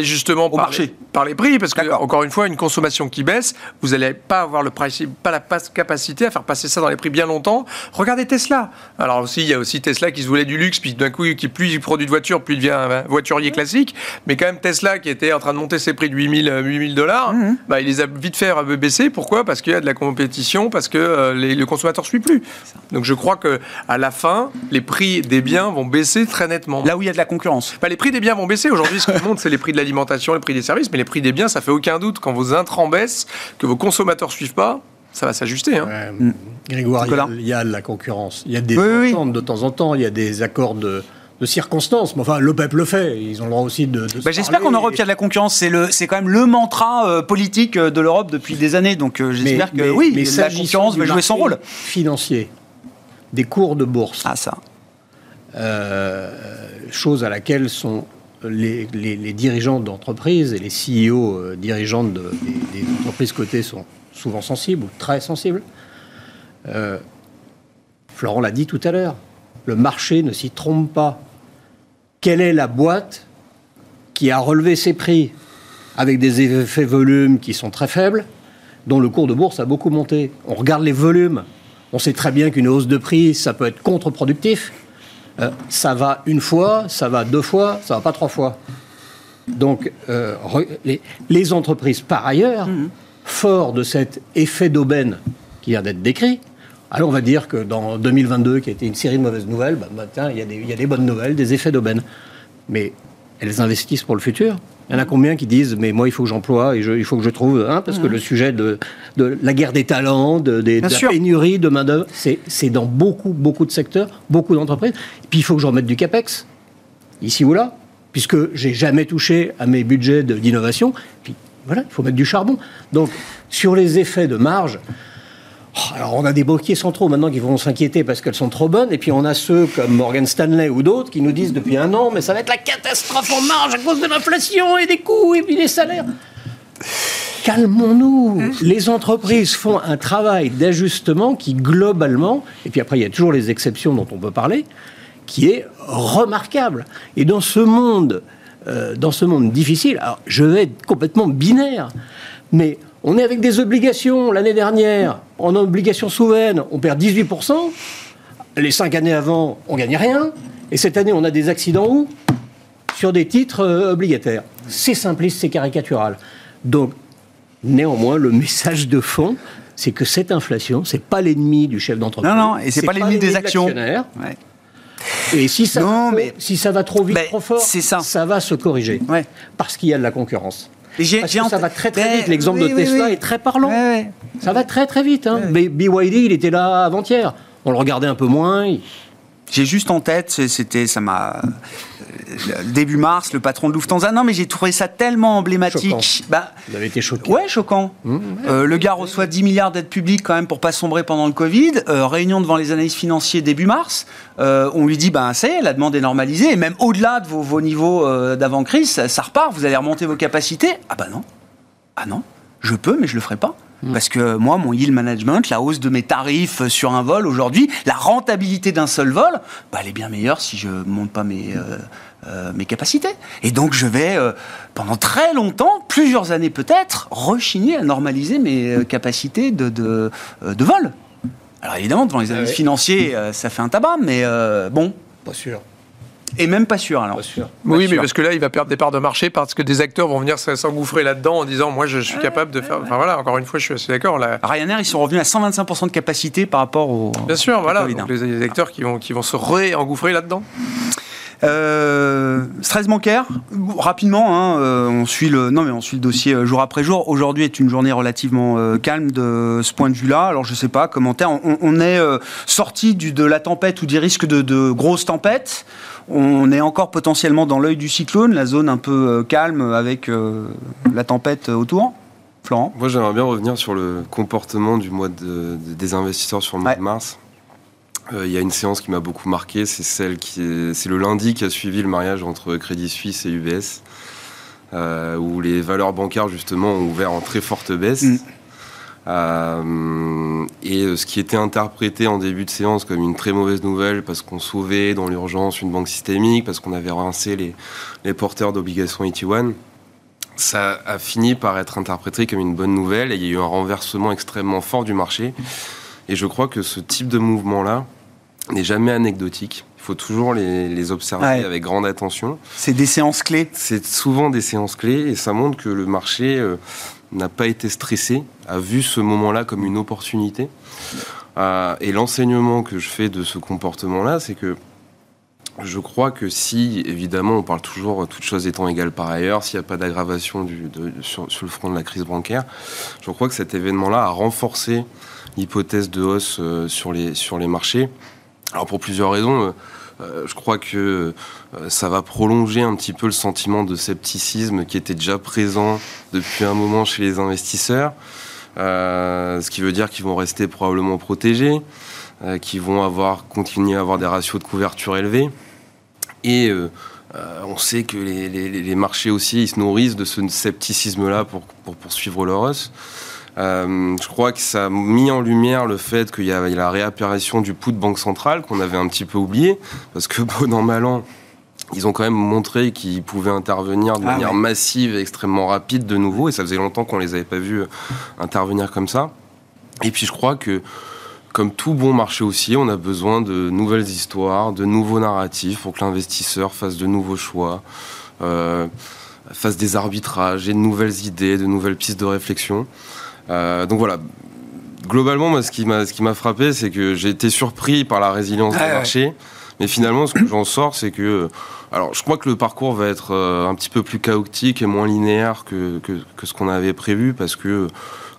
justement par, marché. par les prix, parce que, encore une fois, une consommation qui baisse, vous n'allez pas avoir le pas la capacité à faire passer ça dans les prix bien longtemps. Regardez Tesla. Alors aussi, il y a aussi Tesla qui se voulait du luxe, puis d'un coup, qui plus il produit de voitures, plus il devient un voiturier classique. Mais quand même, Tesla, qui était en train de monter ses prix de 8000 8000 dollars, mhm. bah, il les a vite fait baisser. Pourquoi? Parce qu'il y a de la compétition, parce que euh, les, le consommateur ne suit plus. Donc je crois que à la fin, les prix des biens vont baisser très nettement. Là où il y a de la concurrence. Bah, les prix des biens vont baisser. Aujourd'hui, ce qui monte, c'est les prix de l'alimentation, les prix des services, mais les prix des biens, ça fait aucun doute. Quand vos intrants baissent, que vos consommateurs suivent pas, ça va s'ajuster. Hein. Grégoire, il y, a de la concurrence. Il y a des oui, de temps en temps, il y a des accords de, circonstances. Mais enfin, le peuple le fait. Ils ont le droit aussi de. Bah, j'espère il y a de la concurrence. C'est, le, c'est quand même le mantra euh, politique euh, de l'Europe depuis des années. Donc euh, j'espère que oui, mais la concurrence va jouer son rôle. Financier, des cours de bourse. Ah, ça. chose à laquelle sont les, dirigeants d'entreprises et les CEO dirigeants de, des, des entreprises cotées sont souvent sensibles ou très sensibles. Florent l'a dit tout à l'heure, le marché ne s'y trompe pas. Quelle est la boîte qui a relevé ses prix avec des effets volumes qui sont très faibles, dont le cours de bourse a beaucoup monté? On regarde les volumes. On sait très bien qu'une hausse de prix, ça peut être contre-productif. Euh, ça va une fois, ça va deux fois, ça va pas trois fois. Donc, euh, les, entreprises, par ailleurs, mmh fort de cet effet d'aubaine qui vient d'être décrit, alors on va dire que dans 2022, qui a été une série de mauvaises nouvelles, bah, bah il, y a des, bonnes nouvelles, des effets d'aubaine. Mais elles investissent pour le futur. Il y en a combien qui disent mais moi il faut que j'emploie et il faut que je trouve hein, parce que le sujet de, la guerre des talents, de, la pénurie de main d'œuvre, c'est dans beaucoup beaucoup de secteurs, beaucoup d'entreprises. Puis il faut que je remette du capex ici ou là, puisque j'ai jamais touché à mes budgets d'innovation. Puis voilà, il faut mettre du charbon. Donc, sur les effets de marge, alors on a des banquiers centraux maintenant qui vont s'inquiéter parce qu'elles sont trop bonnes, et puis on a ceux comme Morgan Stanley ou d'autres qui nous disent depuis un an, mais ça va être la catastrophe en marge à cause de l'inflation et des coûts et puis des salaires. Calmons-nous. Les entreprises font un travail d'ajustement qui, globalement, et puis après il y a toujours les exceptions dont on peut parler, qui est remarquable. Et dans ce monde euh, dans ce monde difficile. Alors, je vais être complètement binaire, mais on est avec des obligations. L'année dernière, en obligations souveraines, on perd 18%. Les cinq années avant, on gagne rien. Et cette année, on a des accidents où? Sur des titres euh, obligataires. C'est simpliste, c'est caricatural. Donc, néanmoins, le message de fond, c'est que cette inflation, c'est pas l'ennemi du chef d'entreprise. Non, non, et c'est pas l'ennemi des actions. Et si ça, va, mais... si ça va trop vite, trop fort, ça. ça va se corriger. Parce qu'il y a de la concurrence. Parce que ça va très très vite. L'exemple de Tesla est très parlant. Ça va très très vite. Hein. BYD, il était là avant-hier. On le regardait un peu moins. J'ai juste en tête, c'était, ça m'a début mars, le patron de Lufthansa. Non, mais j'ai trouvé ça tellement emblématique. Bah, Vous avez été choqué. Ouais, choquant. Mmh. Euh, le gars reçoit 10 milliards d'aides publiques quand même pour pas sombrer pendant le Covid. Euh, réunion devant les analystes financiers début mars. on lui dit, ben ça y est, la demande est normalisée. Et même au-delà de vos, niveaux d'avant-crise, ça, ça, repart. Vous allez remonter vos capacités. Ah bah non. Ah non. Je peux, mais je le ferai pas. Mm. Parce que moi, mon yield management, la hausse de mes tarifs sur un vol aujourd'hui, la rentabilité d'un seul vol, bah, elle est bien meilleure si je ne monte pas mes, euh, euh, mes capacités. Et donc, je vais, euh, pendant très longtemps, plusieurs années peut-être, rechigner à normaliser mes capacités de, de, de vol. Alors évidemment, devant les ah analystes financiers, ça fait un tabac, mais bon. Pas sûr. Et même pas sûr, alors. oui, mais parce que là, il va perdre des parts de marché parce que des acteurs vont venir s'engouffrer là-dedans en disant Moi, je suis capable de faire. Enfin voilà, encore une fois, je suis assez d'accord. Là... Ryanair, ils sont revenus à 125% de capacité par rapport au. Bien sûr, voilà. Donc, les, acteurs qui vont, qui vont se ré-engouffrer là-dedans. Euh, stress bancaire, rapidement, hein, euh, on suit le, non mais on suit le dossier euh, jour après jour. Aujourd'hui est une journée relativement calme de ce point de vue-là. Alors je sais pas, commentaire. On, est sorti de la tempête ou des risques de, de grosses tempêtes. On est encore potentiellement dans l'œil du cyclone, la zone un peu calme avec euh, la tempête autour. Florent? Moi, j'aimerais bien revenir sur le comportement du mois des investisseurs sur le mois de mars. Il y a une séance qui m'a beaucoup marqué, c'est celle qui c'est le lundi qui a suivi le mariage entre Crédit Suisse et UBS, où les valeurs bancaires justement ont ouvert en très forte baisse. Mm. Euh, et ce qui était interprété en début de séance comme une très mauvaise nouvelle parce qu'on sauvait dans l'urgence une banque systémique, parce qu'on avait rincé les, les porteurs d'obligations ET1, ça a fini par être interprété comme une bonne nouvelle et il y a eu un renversement extrêmement fort du marché. Et je crois que ce type de mouvement-là n'est jamais anecdotique. Il faut toujours les, les observer avec grande attention. C'est des séances clés C'est souvent des séances clés et ça montre que le marché euh, n'a pas été stressé, a vu ce moment-là comme une opportunité. Euh, et l'enseignement que je fais de ce comportement-là, c'est que je crois que si, évidemment, on parle toujours, toutes choses étant égales par ailleurs, s'il n'y a pas d'aggravation sur, sur, le front de la crise bancaire, je crois que cet événement-là a renforcé l'hypothèse de hausse euh, sur, les, sur les marchés. Alors pour plusieurs raisons. Euh, euh, je crois que euh, ça va prolonger un petit peu le sentiment de scepticisme qui était déjà présent depuis un moment chez les investisseurs. Ce qui veut dire qu'ils vont rester probablement protégés, qu'ils vont avoir, continuer à avoir des ratios de couverture élevés. Et on sait que les, marchés aussi ils se nourrissent de ce scepticisme-là pour, pour, poursuivre leur hausse. Euh, je crois que ça a mis en lumière le fait qu'il y a la réapparition du pouls de Banque centrale qu'on avait un petit peu oublié, parce que bon an, mal an, ils ont quand même montré qu'ils pouvaient intervenir de ah manière massive et extrêmement rapide de nouveau, et ça faisait longtemps qu'on les avait pas vus euh, intervenir comme ça. Et puis je crois que, comme tout bon marché aussi, on a besoin de nouvelles histoires, de nouveaux narratifs pour que l'investisseur fasse de nouveaux choix, euh, fasse des arbitrages et de nouvelles idées, de nouvelles pistes de réflexion. Euh, donc voilà. Globalement, moi, ce qui m'a, ce qui m'a frappé, c'est que j'ai été surpris par la résilience du marché. Mais finalement, ce que j'en sors, c'est que. Alors, je crois que le parcours va être euh, un petit peu plus chaotique et moins linéaire que, que, que ce qu'on avait prévu, parce que,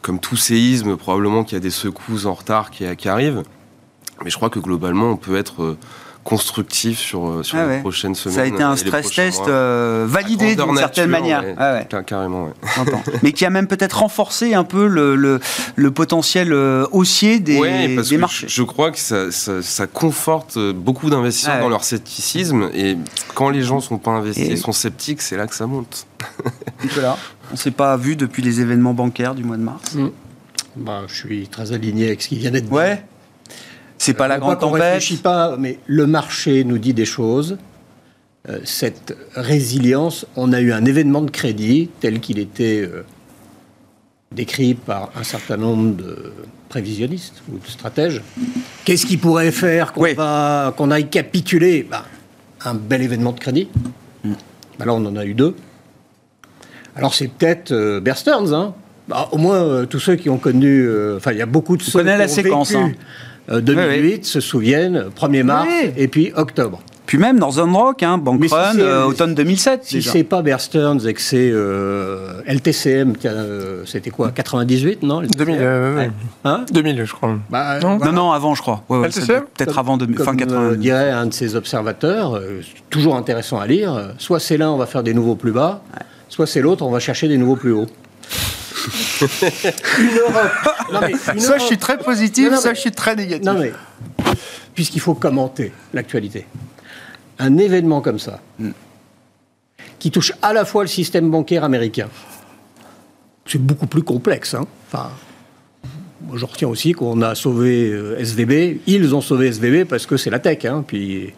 comme tout séisme, probablement qu'il y a des secousses en retard qui, qui arrivent. Mais je crois que globalement, on peut être euh, constructif sur, euh, sur ah les prochaines semaines. Ça a été un stress test euh, validé d'une certaine manière. Ah carrément, Mais qui a même peut-être renforcé un peu le, le, le potentiel euh, haussier des, des marchés. Je crois que ça, ça, conforte beaucoup d'investisseurs dans leur scepticisme. Et quand les gens ne sont pas investis et sont sceptiques, c'est là que ça monte. Nicolas, on ne s'est pas vu depuis les événements bancaires du mois de mars. Mm. Bah, je suis très aligné avec ce qui vient d'être dit. Ouais. C'est pas la grande tempête. réfléchit pas, mais le marché nous dit des choses. Euh, cette résilience, on a eu un événement de crédit tel qu'il était euh, décrit par un certain nombre de prévisionnistes ou de stratèges. Qu'est-ce qui pourrait faire qu'on aille capituler? Bah, Un bel événement de crédit. Mm. Bah, là, on en a eu deux. Alors, c'est peut-être euh, Bear Stearns, hein. bah, au moins, tous ceux qui ont connu. Enfin, il y a beaucoup de ceux qui la séquence. Hein. 2008 euh, se souviennent, 1er mars et puis octobre. Puis même Northern Rock, hein, Bank Run, euh, automne 2007. Si c'est pas Bear Stearns et que c'est euh, LTCM, c'était quoi 98, non 2000, hein 2000, je crois. Bah, non, non, avant, je crois. LTCM Peut-être avant 2000, fin 80. dirait un de ses observateurs, toujours intéressant à lire, soit c'est l'un, on va faire des nouveaux plus bas, soit c'est l'autre, on va chercher des nouveaux plus hauts une Europe. soit je suis très positif, soit je suis très négatif. Non mais, puisqu'il faut commenter l'actualité, un événement comme ça, qui touche à la fois le système bancaire américain, c'est beaucoup plus complexe. Hein. Enfin, je retiens aussi qu'on a sauvé euh, SVB. Ils ont sauvé SVB parce que c'est la tech. Hein. Puis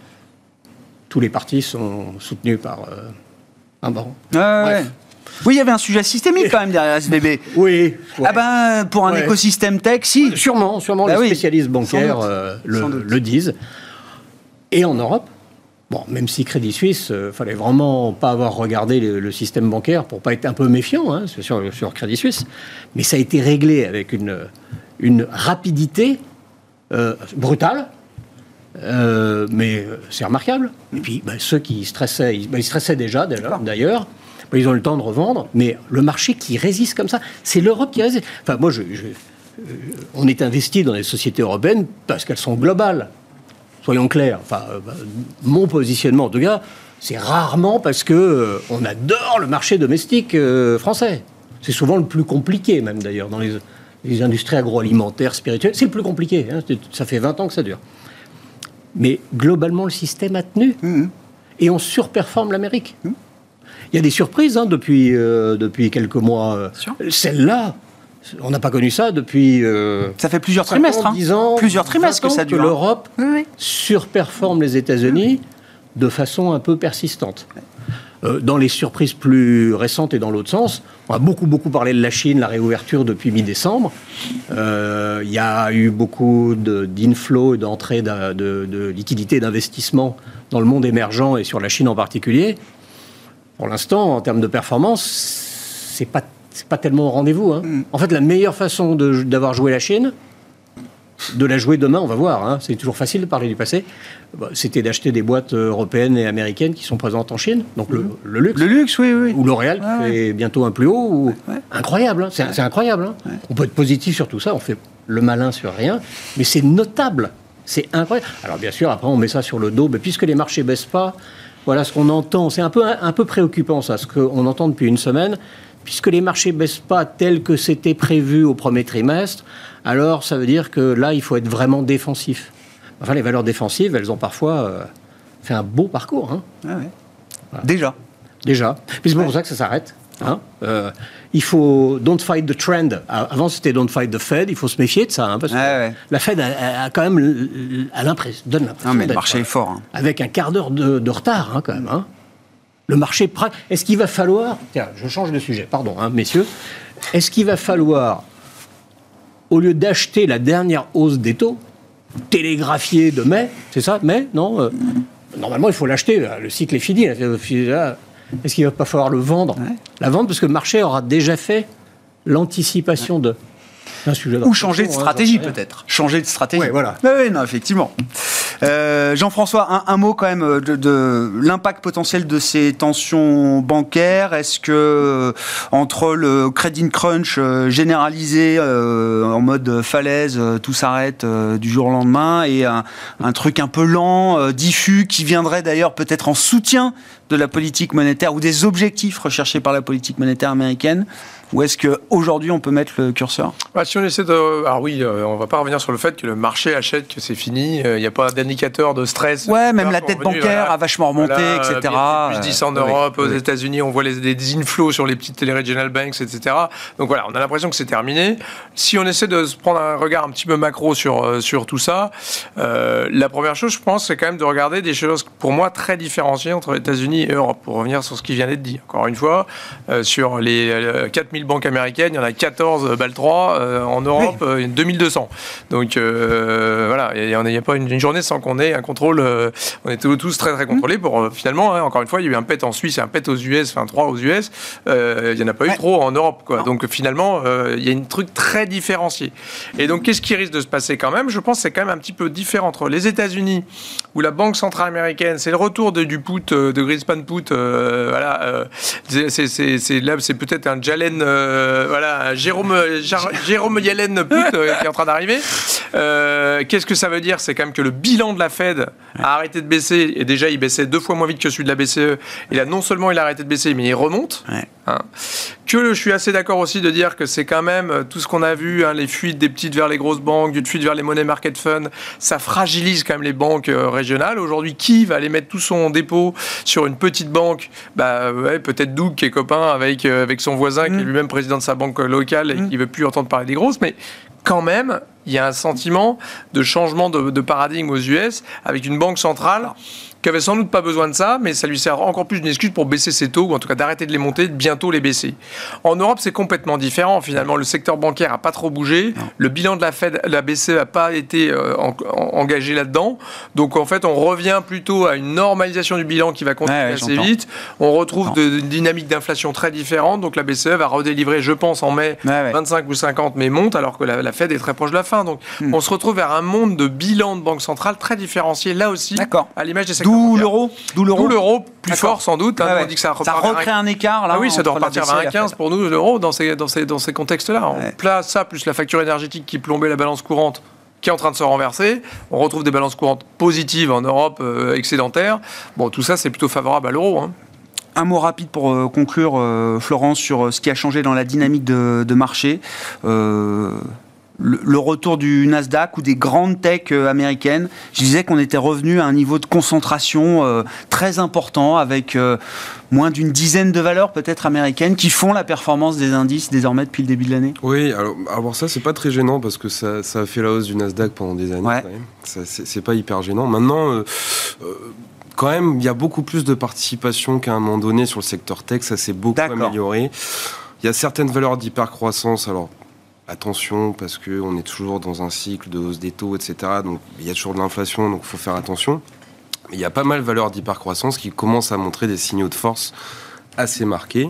tous les partis sont soutenus par euh, un baron. Oui, il y avait un sujet systémique quand même derrière SBB. Oui. Ah ben, pour un écosystème tech, si. Sûrement, sûrement bah les spécialistes bancaires euh, le, disent. Et en Europe, bon, même si Crédit Suisse, ne euh, fallait vraiment pas avoir regardé le, système bancaire pour pas être un peu méfiant hein, sur, sur, Crédit Suisse, mais ça a été réglé avec une, une rapidité euh, brutale. mais c'est remarquable. Et puis, bah, ceux qui stressaient, ils, bah, ils stressaient déjà d'ailleurs ils ont le temps de revendre, mais le marché qui résiste comme ça, c'est l'Europe qui résiste. Enfin, moi, je, euh, on est investi dans les sociétés européennes parce qu'elles sont globales. Soyons clairs. Enfin, euh, mon positionnement, en tout cas, c'est rarement parce que euh, on adore le marché domestique français. C'est souvent le plus compliqué, même d'ailleurs, dans les, industries agroalimentaires, spirituelles. C'est le plus compliqué. Hein. Ça fait 20 ans que ça dure. Mais globalement, le système a tenu. Mmh. Et on surperforme l'Amérique. Mmh. Il y a des surprises hein, depuis, euh, depuis quelques mois. Celle-là, on n'a pas connu ça depuis. Euh, ça fait plusieurs trimestres. Hein. ans, plusieurs trimestres que ça dure. L'Europe surperforme les États-Unis de façon un peu persistante. Euh, dans les surprises plus récentes et dans l'autre sens, on a beaucoup, beaucoup parlé de la Chine, la réouverture depuis mi-décembre. Euh, il y a eu beaucoup d'inflows et d'entrées de, de, liquidités d'investissement dans le monde émergent et sur la Chine en particulier. Pour l'instant, en termes de performance, c'est pas pas tellement au rendez-vous. Hein. Mm. En fait, la meilleure façon d'avoir joué la Chine, de la jouer demain, on va voir. Hein. C'est toujours facile de parler du passé. Bah, c'était d'acheter des boîtes européennes et américaines qui sont présentes en Chine. Donc le, luxe. Le luxe, oui, oui. Ou L'Oréal qui fait bientôt un plus haut. Incroyable. Hein. C'est incroyable. On peut être positif sur tout ça. On fait le malin sur rien. Mais c'est notable. C'est incroyable. Alors bien sûr, après on met ça sur le dos. Mais puisque les marchés baissent pas, voilà ce qu'on entend. C'est un peu, un peu préoccupant ça, ce qu'on entend depuis une semaine puisque les marchés ne baissent pas tel que c'était prévu au premier trimestre, alors ça veut dire que là, il faut être vraiment défensif. Enfin, les valeurs défensives, elles ont parfois euh, fait un beau parcours. Hein. Ah Déjà. Déjà. c'est pour ça que ça s'arrête. Hein. Euh, il faut don't fight the trend. Avant c'était don't fight the Fed. Il faut se méfier de ça hein, parce que la Fed a, quand même l'impression donne l'impression. mais le marché est fort. Avec un quart d'heure de, de, retard quand même le marché. Est-ce qu'il va falloir. Tiens, je change de sujet, pardon, hein, messieurs. Est-ce qu'il va falloir, au lieu d'acheter la dernière hausse des taux, télégraphier de mai, c'est ça Mai Non euh, Normalement, il faut l'acheter. Le cycle est fini. Est-ce qu'il ne va pas falloir le vendre La vendre parce que le marché aura déjà fait l'anticipation de. Ou changer de hein, stratégie peut-être. Changer de stratégie. Oui, voilà. Oui, non, effectivement. Euh, Jean-François, un, mot quand même euh, de, l'impact potentiel de ces tensions bancaires. Est-ce que euh, entre le credit crunch généralisé en mode falaise, tout s'arrête du jour au lendemain, et un, un truc un peu lent, diffus, qui viendrait d'ailleurs peut-être en soutien de la politique monétaire ou des objectifs recherchés par la politique monétaire américaine? Ou est-ce qu'aujourd'hui, on peut mettre le curseur? Bah, Si on essaie de. Alors oui, euh, on ne va pas revenir sur le fait que le marché achète que c'est fini. Euh, il n'y a pas d'indicateur de stress. Ouais, même la dette bancaire a vachement remonté, etc. Plus 10 en Europe, aux États-Unis, on voit les, des inflows sur les petites regional banks, etc. Donc voilà, on a l'impression que c'est terminé. Si on essaie de se prendre un regard un petit peu macro sur, euh, sur tout ça, la première chose, je pense, c'est quand même de regarder des choses, pour moi, très différenciées entre États-Unis et Europe. Pour revenir sur ce qui vient d'être dit. Encore une fois, sur les 4000 banques américaines, il y en a 14 BAL 3, en Europe, oui. 2200. Donc euh, voilà, il n'y a, pas une, journée sans qu'on ait un contrôle. Euh, on est tous très très contrôlés pour euh, finalement, hein, encore une fois, il y a eu un pet en Suisse et un pet aux US, enfin 3 aux US. il n'y en a pas eu trop en Europe. Quoi. Donc finalement, il y a un truc très différencié. Et donc qu'est-ce qui risque de se passer quand même? Je pense que c'est quand même un petit peu différent entre les États-Unis, où la Banque centrale américaine, c'est le retour de, du put, de Greenspan put. voilà, c'est là, c'est peut-être un Jalen euh, voilà, Jérôme, Jérôme Yellen euh, qui est en train d'arriver. Euh, qu'est-ce que ça veut dire? C'est quand même que le bilan de la Fed a arrêté de baisser, et déjà il baissait deux fois moins vite que celui de la BCE. Et là, non seulement il a arrêté de baisser, mais il remonte. Hein. Que je suis assez d'accord aussi de dire que c'est quand même tout ce qu'on a vu, hein, les fuites des petites vers les grosses banques, du fuite vers les money market funds, ça fragilise quand même les banques régionales. Aujourd'hui, qui va aller mettre tout son dépôt sur une petite banque? Bah, Peut-être Doug qui est copain avec, avec son voisin qui est mm. lui-même président de sa banque locale et mm. qui ne veut plus entendre parler des grosses, mais quand même, il y a un sentiment de changement de, de paradigme aux US avec une banque centrale qui avait sans doute pas besoin de ça, mais ça lui sert encore plus d'une excuse pour baisser ses taux, ou en tout cas d'arrêter de les monter, de bientôt les baisser. En Europe, c'est complètement différent. Finalement, le secteur bancaire n'a pas trop bougé. Le bilan de la Fed, la BCE n'a pas été euh, engagé là-dedans. Donc en fait, on revient plutôt à une normalisation du bilan qui va continuer assez vite. On retrouve de, une dynamique d'inflation très différente. Donc la BCE va redélivrer, je pense, en mai 25 ou 50, mais monte, alors que la, Fed est très proche de la fin. Donc hmm. on se retrouve vers un monde de bilan de banque centrale très différencié, là aussi, à l'image des secteurs D'où l'euro D'où l'euro, plus fort sans doute. Hein, on dit que ça, recrée un écart. Là, ah oui, ça doit repartir vers 1,15 pour nous, l'euro, dans ces, dans ces, dans ces contextes-là. On place ça, plus la facture énergétique qui plombait la balance courante qui est en train de se renverser. On retrouve des balances courantes positives en Europe, euh, excédentaires. Bon, tout ça, c'est plutôt favorable à l'euro. Hein. Un mot rapide pour euh, conclure, euh, Florence, sur ce qui a changé dans la dynamique de, de marché le, retour du Nasdaq ou des grandes tech américaines. Je disais qu'on était revenu à un niveau de concentration très important avec moins d'une dizaine de valeurs peut-être américaines qui font la performance des indices désormais depuis le début de l'année Oui, alors, alors ça c'est pas très gênant parce que ça, ça, a fait la hausse du Nasdaq pendant des années. Ouais. C'est pas hyper gênant. Maintenant, euh, euh, quand même, il y a beaucoup plus de participation qu'à un moment donné sur le secteur tech. Ça s'est beaucoup amélioré. Il y a certaines valeurs d'hypercroissance. Alors, attention parce qu'on est toujours dans un cycle de hausse des taux, etc. Donc, il y a toujours de l'inflation, donc il faut faire attention. Il y a pas mal de valeurs d'hypercroissance qui commencent à montrer des signaux de force assez marqués.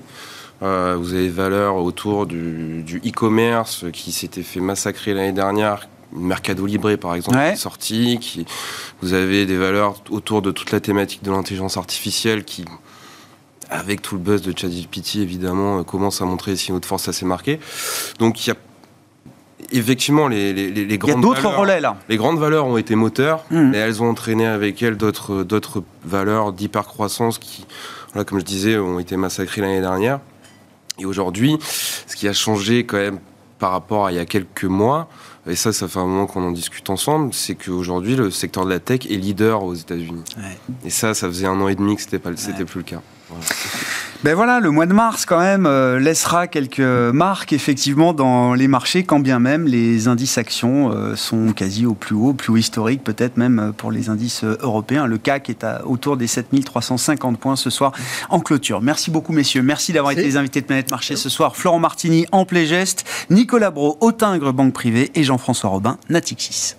Euh, vous avez des valeurs autour du e-commerce qui s'était fait massacrer l'année dernière. Mercado Libre, par exemple, qui est sorti. Qui, vous avez des valeurs autour de toute la thématique de l'intelligence artificielle qui, avec tout le buzz de ChatGPT, évidemment, euh, commence à montrer des signaux de force assez marqués. Donc, il y a effectivement, les, les, les grandes d'autres relais là. Les grandes valeurs ont été moteurs, hmm. et elles ont entraîné avec elles d'autres d'autres valeurs d'hypercroissance qui, voilà, comme je disais, ont été massacrées l'année dernière. Et aujourd'hui, ce qui a changé quand même par rapport à il y a quelques mois, et ça, ça fait un moment qu'on en discute ensemble, c'est qu'aujourd'hui, le secteur de la tech est leader aux États-Unis. Et ça, ça faisait un an et demi que c'était pas, c'était plus le cas. Ben voilà, le mois de mars quand même euh, laissera quelques marques effectivement dans les marchés, quand bien même les indices actions euh, sont quasi au plus haut, plus haut historique peut-être même euh, pour les indices européens. Le CAC est à, autour des 7350 points ce soir en clôture. Merci beaucoup messieurs, merci d'avoir été les invités de Planète Marché ce soir. Florent Martini, Amplé Geste, Nicolas Bro, Autingre Banque Privée et Jean-François Robin, Natixis.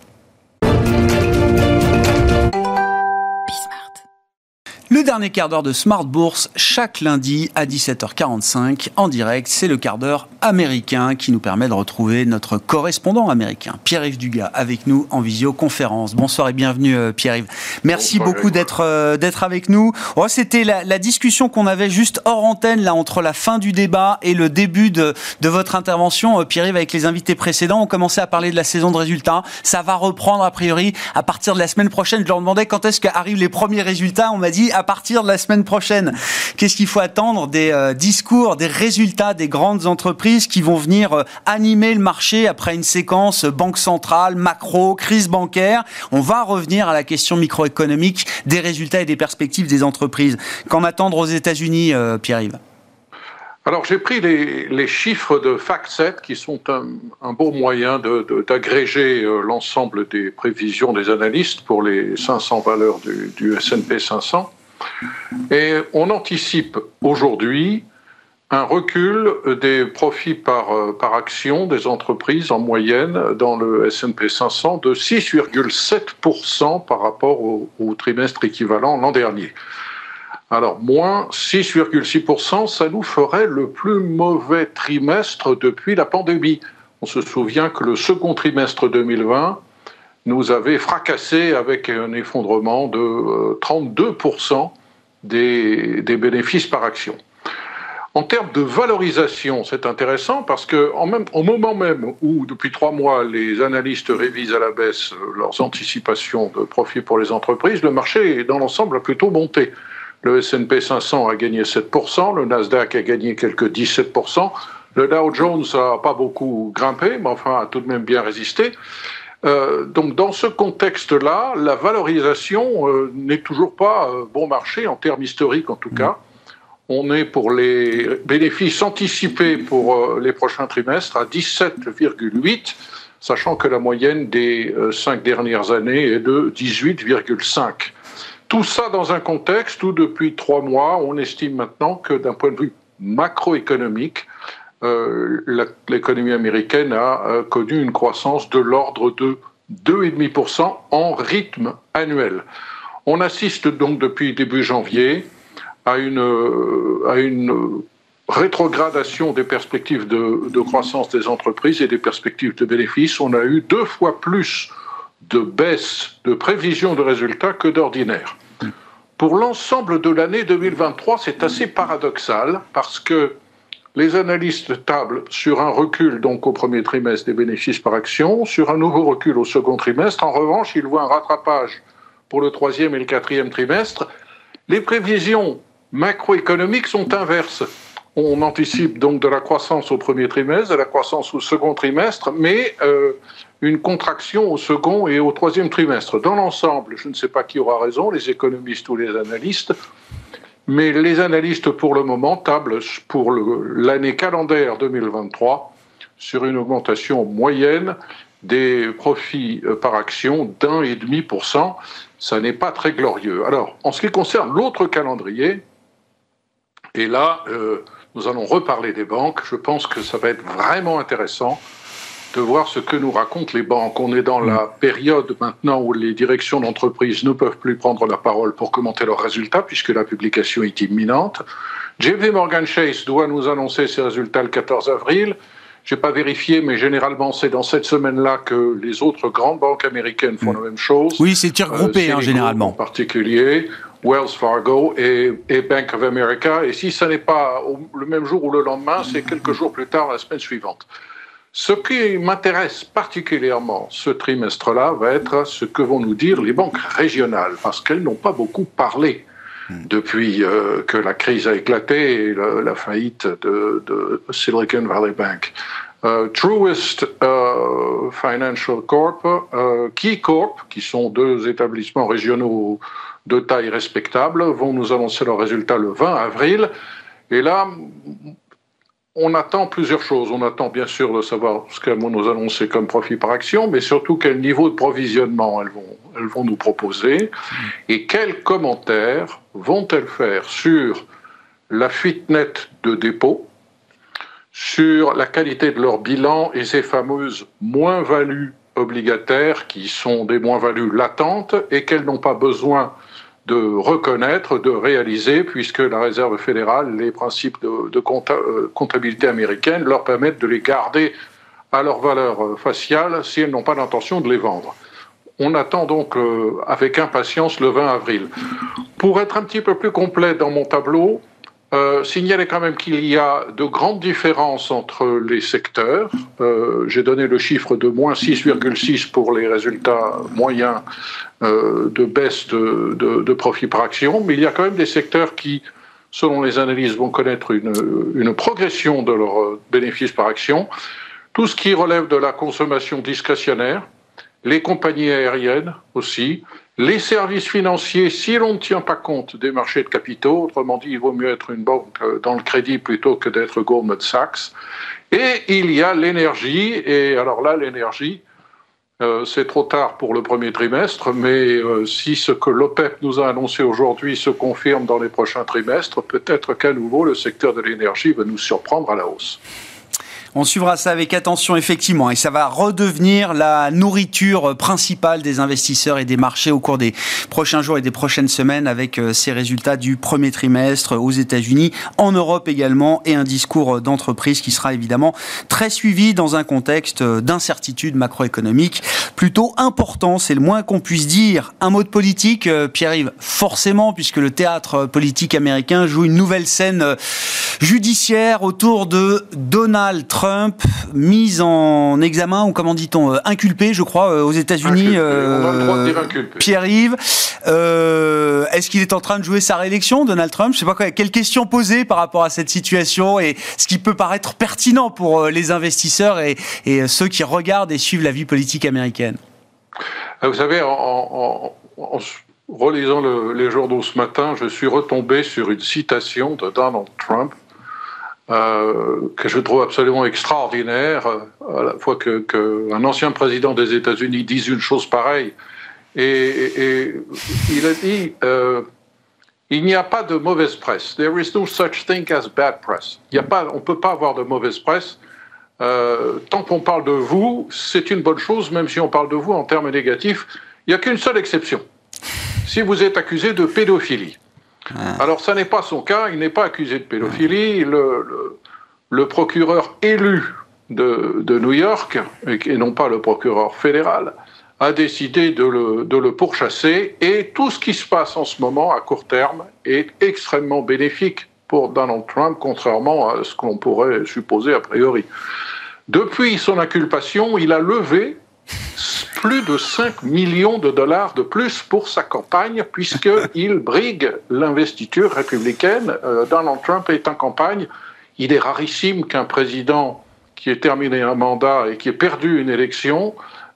Le dernier quart d'heure de Smart Bourse, chaque lundi à 17h45 en direct, c'est le quart d'heure américain qui nous permet de retrouver notre correspondant américain, Pierre-Yves Dugas, avec nous en visioconférence. Bonsoir et bienvenue euh, Pierre-Yves. Merci beaucoup d'être euh, d'être avec nous. Oh, C'était la, la, discussion qu'on avait juste hors antenne là entre la fin du débat et le début de, de votre intervention, euh, Pierre-Yves, avec les invités précédents. On commençait à parler de la saison de résultats. Ça va reprendre a priori à partir de la semaine prochaine. Je leur demandais quand est-ce qu'arrivent les premiers résultats. On m'a dit à partir de la semaine prochaine. Qu'est-ce qu'il faut attendre Des euh, discours, des résultats des grandes entreprises qui vont venir euh, animer le marché après une séquence banque centrale, macro, crise bancaire. On va revenir à la question microéconomique des résultats et des perspectives des entreprises. Qu'en attendre aux États-Unis, euh, Pierre-Yves? Alors j'ai pris les, chiffres de FactSet qui sont un, beau moyen d'agréger l'ensemble des prévisions des analystes pour les 500 valeurs du S&P 500. Et on anticipe aujourd'hui un recul des profits par, euh, par action des entreprises en moyenne dans le S&P 500 de 6,7% par rapport au, trimestre équivalent l'an dernier. Alors, moins 6,6%, ça nous ferait le plus mauvais trimestre depuis la pandémie. On se souvient que le second trimestre 2020 nous avait fracassé avec un effondrement de 32% euh, des, bénéfices par action. En termes de valorisation, c'est intéressant parce que en même, au moment même où, depuis trois mois, les analystes révisent à la baisse leurs anticipations de profit pour les entreprises, le marché, dans l'ensemble, a plutôt monté. Le S&P 500 a gagné 7%, le Nasdaq a gagné quelques 17%, le Dow Jones n'a pas beaucoup grimpé, mais enfin a tout de même bien résisté. Euh, donc dans ce contexte-là, la valorisation euh, n'est toujours pas euh, bon marché en termes historiques en tout cas. On est pour les bénéfices anticipés pour les prochains trimestres à 17,8, sachant que la moyenne des cinq dernières années est de 18,5. Tout ça dans un contexte où depuis trois mois, on estime maintenant que d'un point de vue macroéconomique, euh, l'économie américaine a euh, connu une croissance de l'ordre de 2,5% en rythme annuel. On assiste donc depuis début janvier à une, euh, une rétrogradation des perspectives de, de, croissance des entreprises et des perspectives de bénéfices. On a eu deux fois plus de baisse de prévision de résultats que d'ordinaire. Pour l'ensemble de l'année 2023, c'est assez paradoxal parce que les analystes tablent sur un recul donc au premier trimestre des bénéfices par action, sur un nouveau recul au second trimestre. En revanche, ils voient un rattrapage pour le troisième et le quatrième trimestre. Les prévisions macroéconomiques sont inverses. on anticipe donc de la croissance au premier trimestre, de la croissance au second trimestre, mais euh, une contraction au second et au troisième trimestre. Dans l'ensemble, je ne sais pas qui aura raison, les économistes ou les analystes, mais les analystes pour le moment tablent pour l'année calendaire 2023 sur une augmentation moyenne des profits euh, par action d'un et demi pour cent. Ça n'est pas très glorieux. Alors, en ce qui concerne l'autre calendrier, et là, euh, nous allons reparler des banques. Je pense que ça va être vraiment intéressant de voir ce que nous racontent les banques. On est dans la période maintenant où les directions d'entreprise ne peuvent plus prendre la parole pour commenter leurs résultats puisque la publication est imminente. JP Morgan Chase doit nous annoncer ses résultats le 14 avril. Je n'ai pas vérifié, mais généralement, c'est dans cette semaine-là que les autres grandes banques américaines font mm. la même chose. Oui, c'est tir groupé, hein, généralement. En particulier. Wells Fargo et, Bank of America. Et si ce n'est pas le même jour ou le lendemain, c'est quelques jours plus tard, la semaine suivante. Ce qui m'intéresse particulièrement ce trimestre-là va être ce que vont nous dire les banques régionales, parce qu'elles n'ont pas beaucoup parlé depuis euh, que la crise a éclaté et la, faillite de, Silicon Valley Bank. Euh, Truist euh, Financial Corp, Key Corp, qui sont deux établissements régionaux de taille respectable, vont nous annoncer leurs résultats le 20 avril. Et là, on attend plusieurs choses. On attend bien sûr de savoir ce qu'elles vont nous annoncer comme profit par action, mais surtout quel niveau de provisionnement elles vont, elles vont nous proposer et quels commentaires vont-elles faire sur la fuite nette de dépôt, sur la qualité de leur bilan et ces fameuses moins-values obligataires qui sont des moins-values latentes et qu'elles n'ont pas besoin de reconnaître, de réaliser, puisque la Réserve fédérale, les principes de, euh, comptabilité américaine leur permettent de les garder à leur valeur euh, faciale si elles n'ont pas l'intention de les vendre. On attend donc euh, avec impatience le 20 avril. Pour être un petit peu plus complet dans mon tableau, euh, signaler quand même qu'il y a de grandes différences entre les secteurs. Euh, J'ai donné le chiffre de moins 6,6 pour les résultats moyens euh, de baisse de, profit par action, mais il y a quand même des secteurs qui, selon les analyses, vont connaître une progression de leurs bénéfices par action. Tout ce qui relève de la consommation discrétionnaire, les compagnies aériennes aussi, les services financiers, si l'on ne tient pas compte des marchés de capitaux, autrement dit, il vaut mieux être une banque euh, dans le crédit plutôt que d'être Goldman Sachs. Et il y a l'énergie, et alors là, l'énergie, euh, c'est trop tard pour le premier trimestre, mais euh, si ce que l'OPEP nous a annoncé aujourd'hui se confirme dans les prochains trimestres, peut-être qu'à nouveau le secteur de l'énergie va nous surprendre à la hausse. On suivra ça avec attention, effectivement, et ça va redevenir la nourriture principale des investisseurs et des marchés au cours des prochains jours et des prochaines semaines avec euh, ces résultats du premier trimestre aux États-Unis, en Europe également, et un discours d'entreprise qui sera évidemment très suivi dans un contexte d'incertitude macroéconomique plutôt important, c'est le moins qu'on puisse dire. Un mot de politique, euh, Pierre-Yves, forcément, puisque le théâtre politique américain joue une nouvelle scène euh, judiciaire autour de Donald Trump Trump mis en examen ou comment dit-on euh, inculpé, je crois, euh, aux États-Unis. Euh, Pierre-Yves, est-ce qu'il est en train de jouer sa réélection, Donald Trump? Je sais pas quoi. Quelle question poser par rapport à cette situation et ce qui peut paraître pertinent pour les investisseurs et, ceux qui regardent et suivent la vie politique américaine. Vous savez, en, relisant les journaux ce matin, je suis retombé sur une citation de Donald Trump euh, que je trouve absolument extraordinaire, euh, à la fois qu'un que ancien président des États-Unis dise une chose pareille. Et, il a dit euh, il n'y a pas de mauvaise presse. There is no such thing as bad press. Il y a pas, on ne peut pas avoir de mauvaise presse. tant qu'on parle de vous, c'est une bonne chose, même si on parle de vous en termes négatifs. Il n'y a qu'une seule exception. Si vous êtes accusé de pédophilie. Alors, ça n'est pas son cas, il n'est pas accusé de pédophilie. Le, procureur élu de, New York, et, non pas le procureur fédéral, a décidé de le, de le, pourchasser. Et tout ce qui se passe en ce moment, à court terme, est extrêmement bénéfique pour Donald Trump, contrairement à ce qu'on pourrait supposer a priori. Depuis son inculpation, il a levé plus de 5 millions de dollars de plus pour sa campagne, puisqu'il brigue l'investiture républicaine. Euh, Donald Trump est en campagne. il est rarissime qu'un président qui est terminé un mandat et qui ait perdu une élection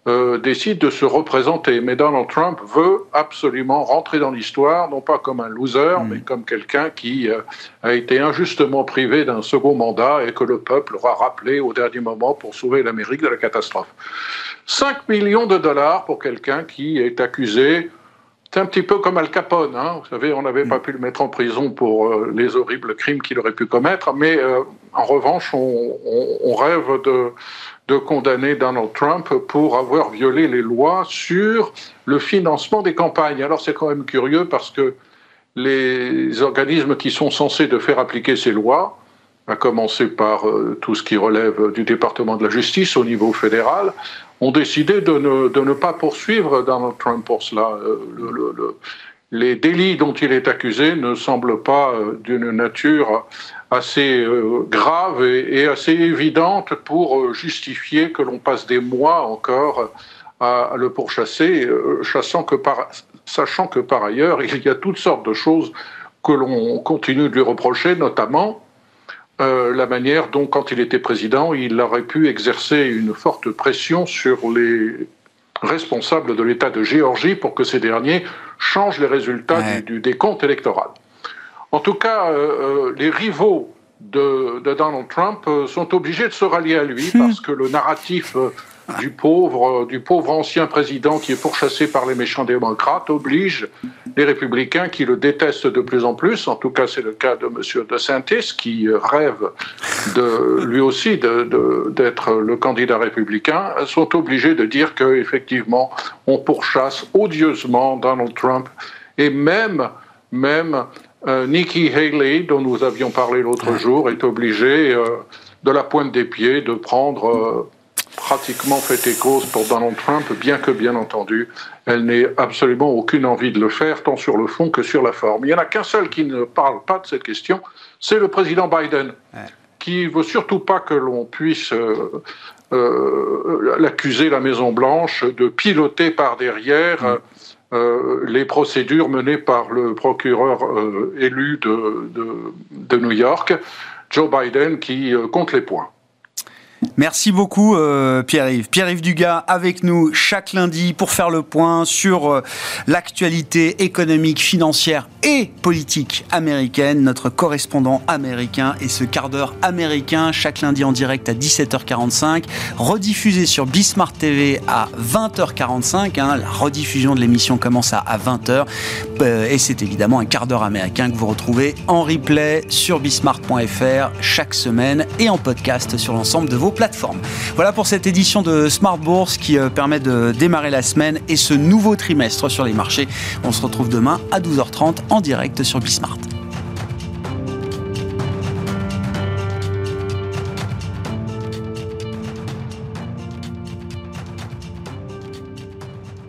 euh, décide de se représenter. Mais Donald Trump veut absolument rentrer dans l'histoire, non pas comme un loser, mm. mais comme quelqu'un qui euh, a été injustement privé d'un second mandat et que le peuple aura rappelé au dernier moment pour sauver l'Amérique de la catastrophe. 5 millions de dollars pour quelqu'un qui est accusé c'est un petit peu comme Al Capone. Hein. Vous savez, on n'avait pas pu le mettre en prison pour euh, les horribles crimes qu'il aurait pu commettre, mais en revanche, on, on rêve de, de condamner Donald Trump pour avoir violé les lois sur le financement des campagnes. Alors c'est quand même curieux parce que les organismes qui sont censés de faire appliquer ces lois, à commencer par euh, tout ce qui relève du département de la justice au niveau fédéral, ont décidé de ne, pas poursuivre Donald Trump pour cela. Euh, le, les délits dont il est accusé ne semblent pas euh, d'une nature assez euh, grave et, assez évidente pour justifier que l'on passe des mois encore à, le pourchasser, sachant que par ailleurs, il y a toutes sortes de choses que l'on continue de lui reprocher, notamment la manière dont, quand il était président, il aurait pu exercer une forte pression sur les responsables de l'État de Géorgie pour que ces derniers changent les résultats du, décompte électoral. En tout cas, euh, euh, les rivaux de, Donald Trump euh, sont obligés de se rallier à lui parce que le narratif du pauvre, du pauvre ancien président qui est pourchassé par les méchants démocrates oblige les républicains qui le détestent de plus en plus, en tout cas c'est le cas de M. DeSantis qui rêve de, lui aussi d'être le candidat républicain, sont obligés de dire qu'effectivement on pourchasse odieusement Donald Trump et même, même euh, Nikki Haley, dont nous avions parlé l'autre jour, est obligée euh, de la pointe des pieds de prendre... Euh, pratiquement fait cause pour Donald Trump, bien que, bien entendu, elle n'ait absolument aucune envie de le faire, tant sur le fond que sur la forme. Il n'y en a qu'un seul qui ne parle pas de cette question, c'est le président Biden, qui ne veut surtout pas que l'on puisse euh, euh, l'accuser, la Maison-Blanche, de piloter par derrière. Euh, les procédures menées par le procureur élu de, de, New York, Joe Biden, qui compte les points. Merci beaucoup euh, Pierre-Yves. Pierre-Yves Dugas avec nous chaque lundi pour faire le point sur euh, l'actualité économique, financière et politique américaine. Notre correspondant américain et ce quart d'heure américain chaque lundi en direct à 17h45, rediffusé sur Bismart TV à 20h45. Hein. la rediffusion de l'émission commence à, 20h euh, et c'est évidemment un quart d'heure américain que vous retrouvez en replay sur bismart.fr chaque semaine et en podcast sur l'ensemble de vos Voilà pour cette édition de Smart Bourse qui euh, permet de démarrer la semaine et ce nouveau trimestre sur les marchés. On se retrouve demain à 12h30 en direct sur Bismart.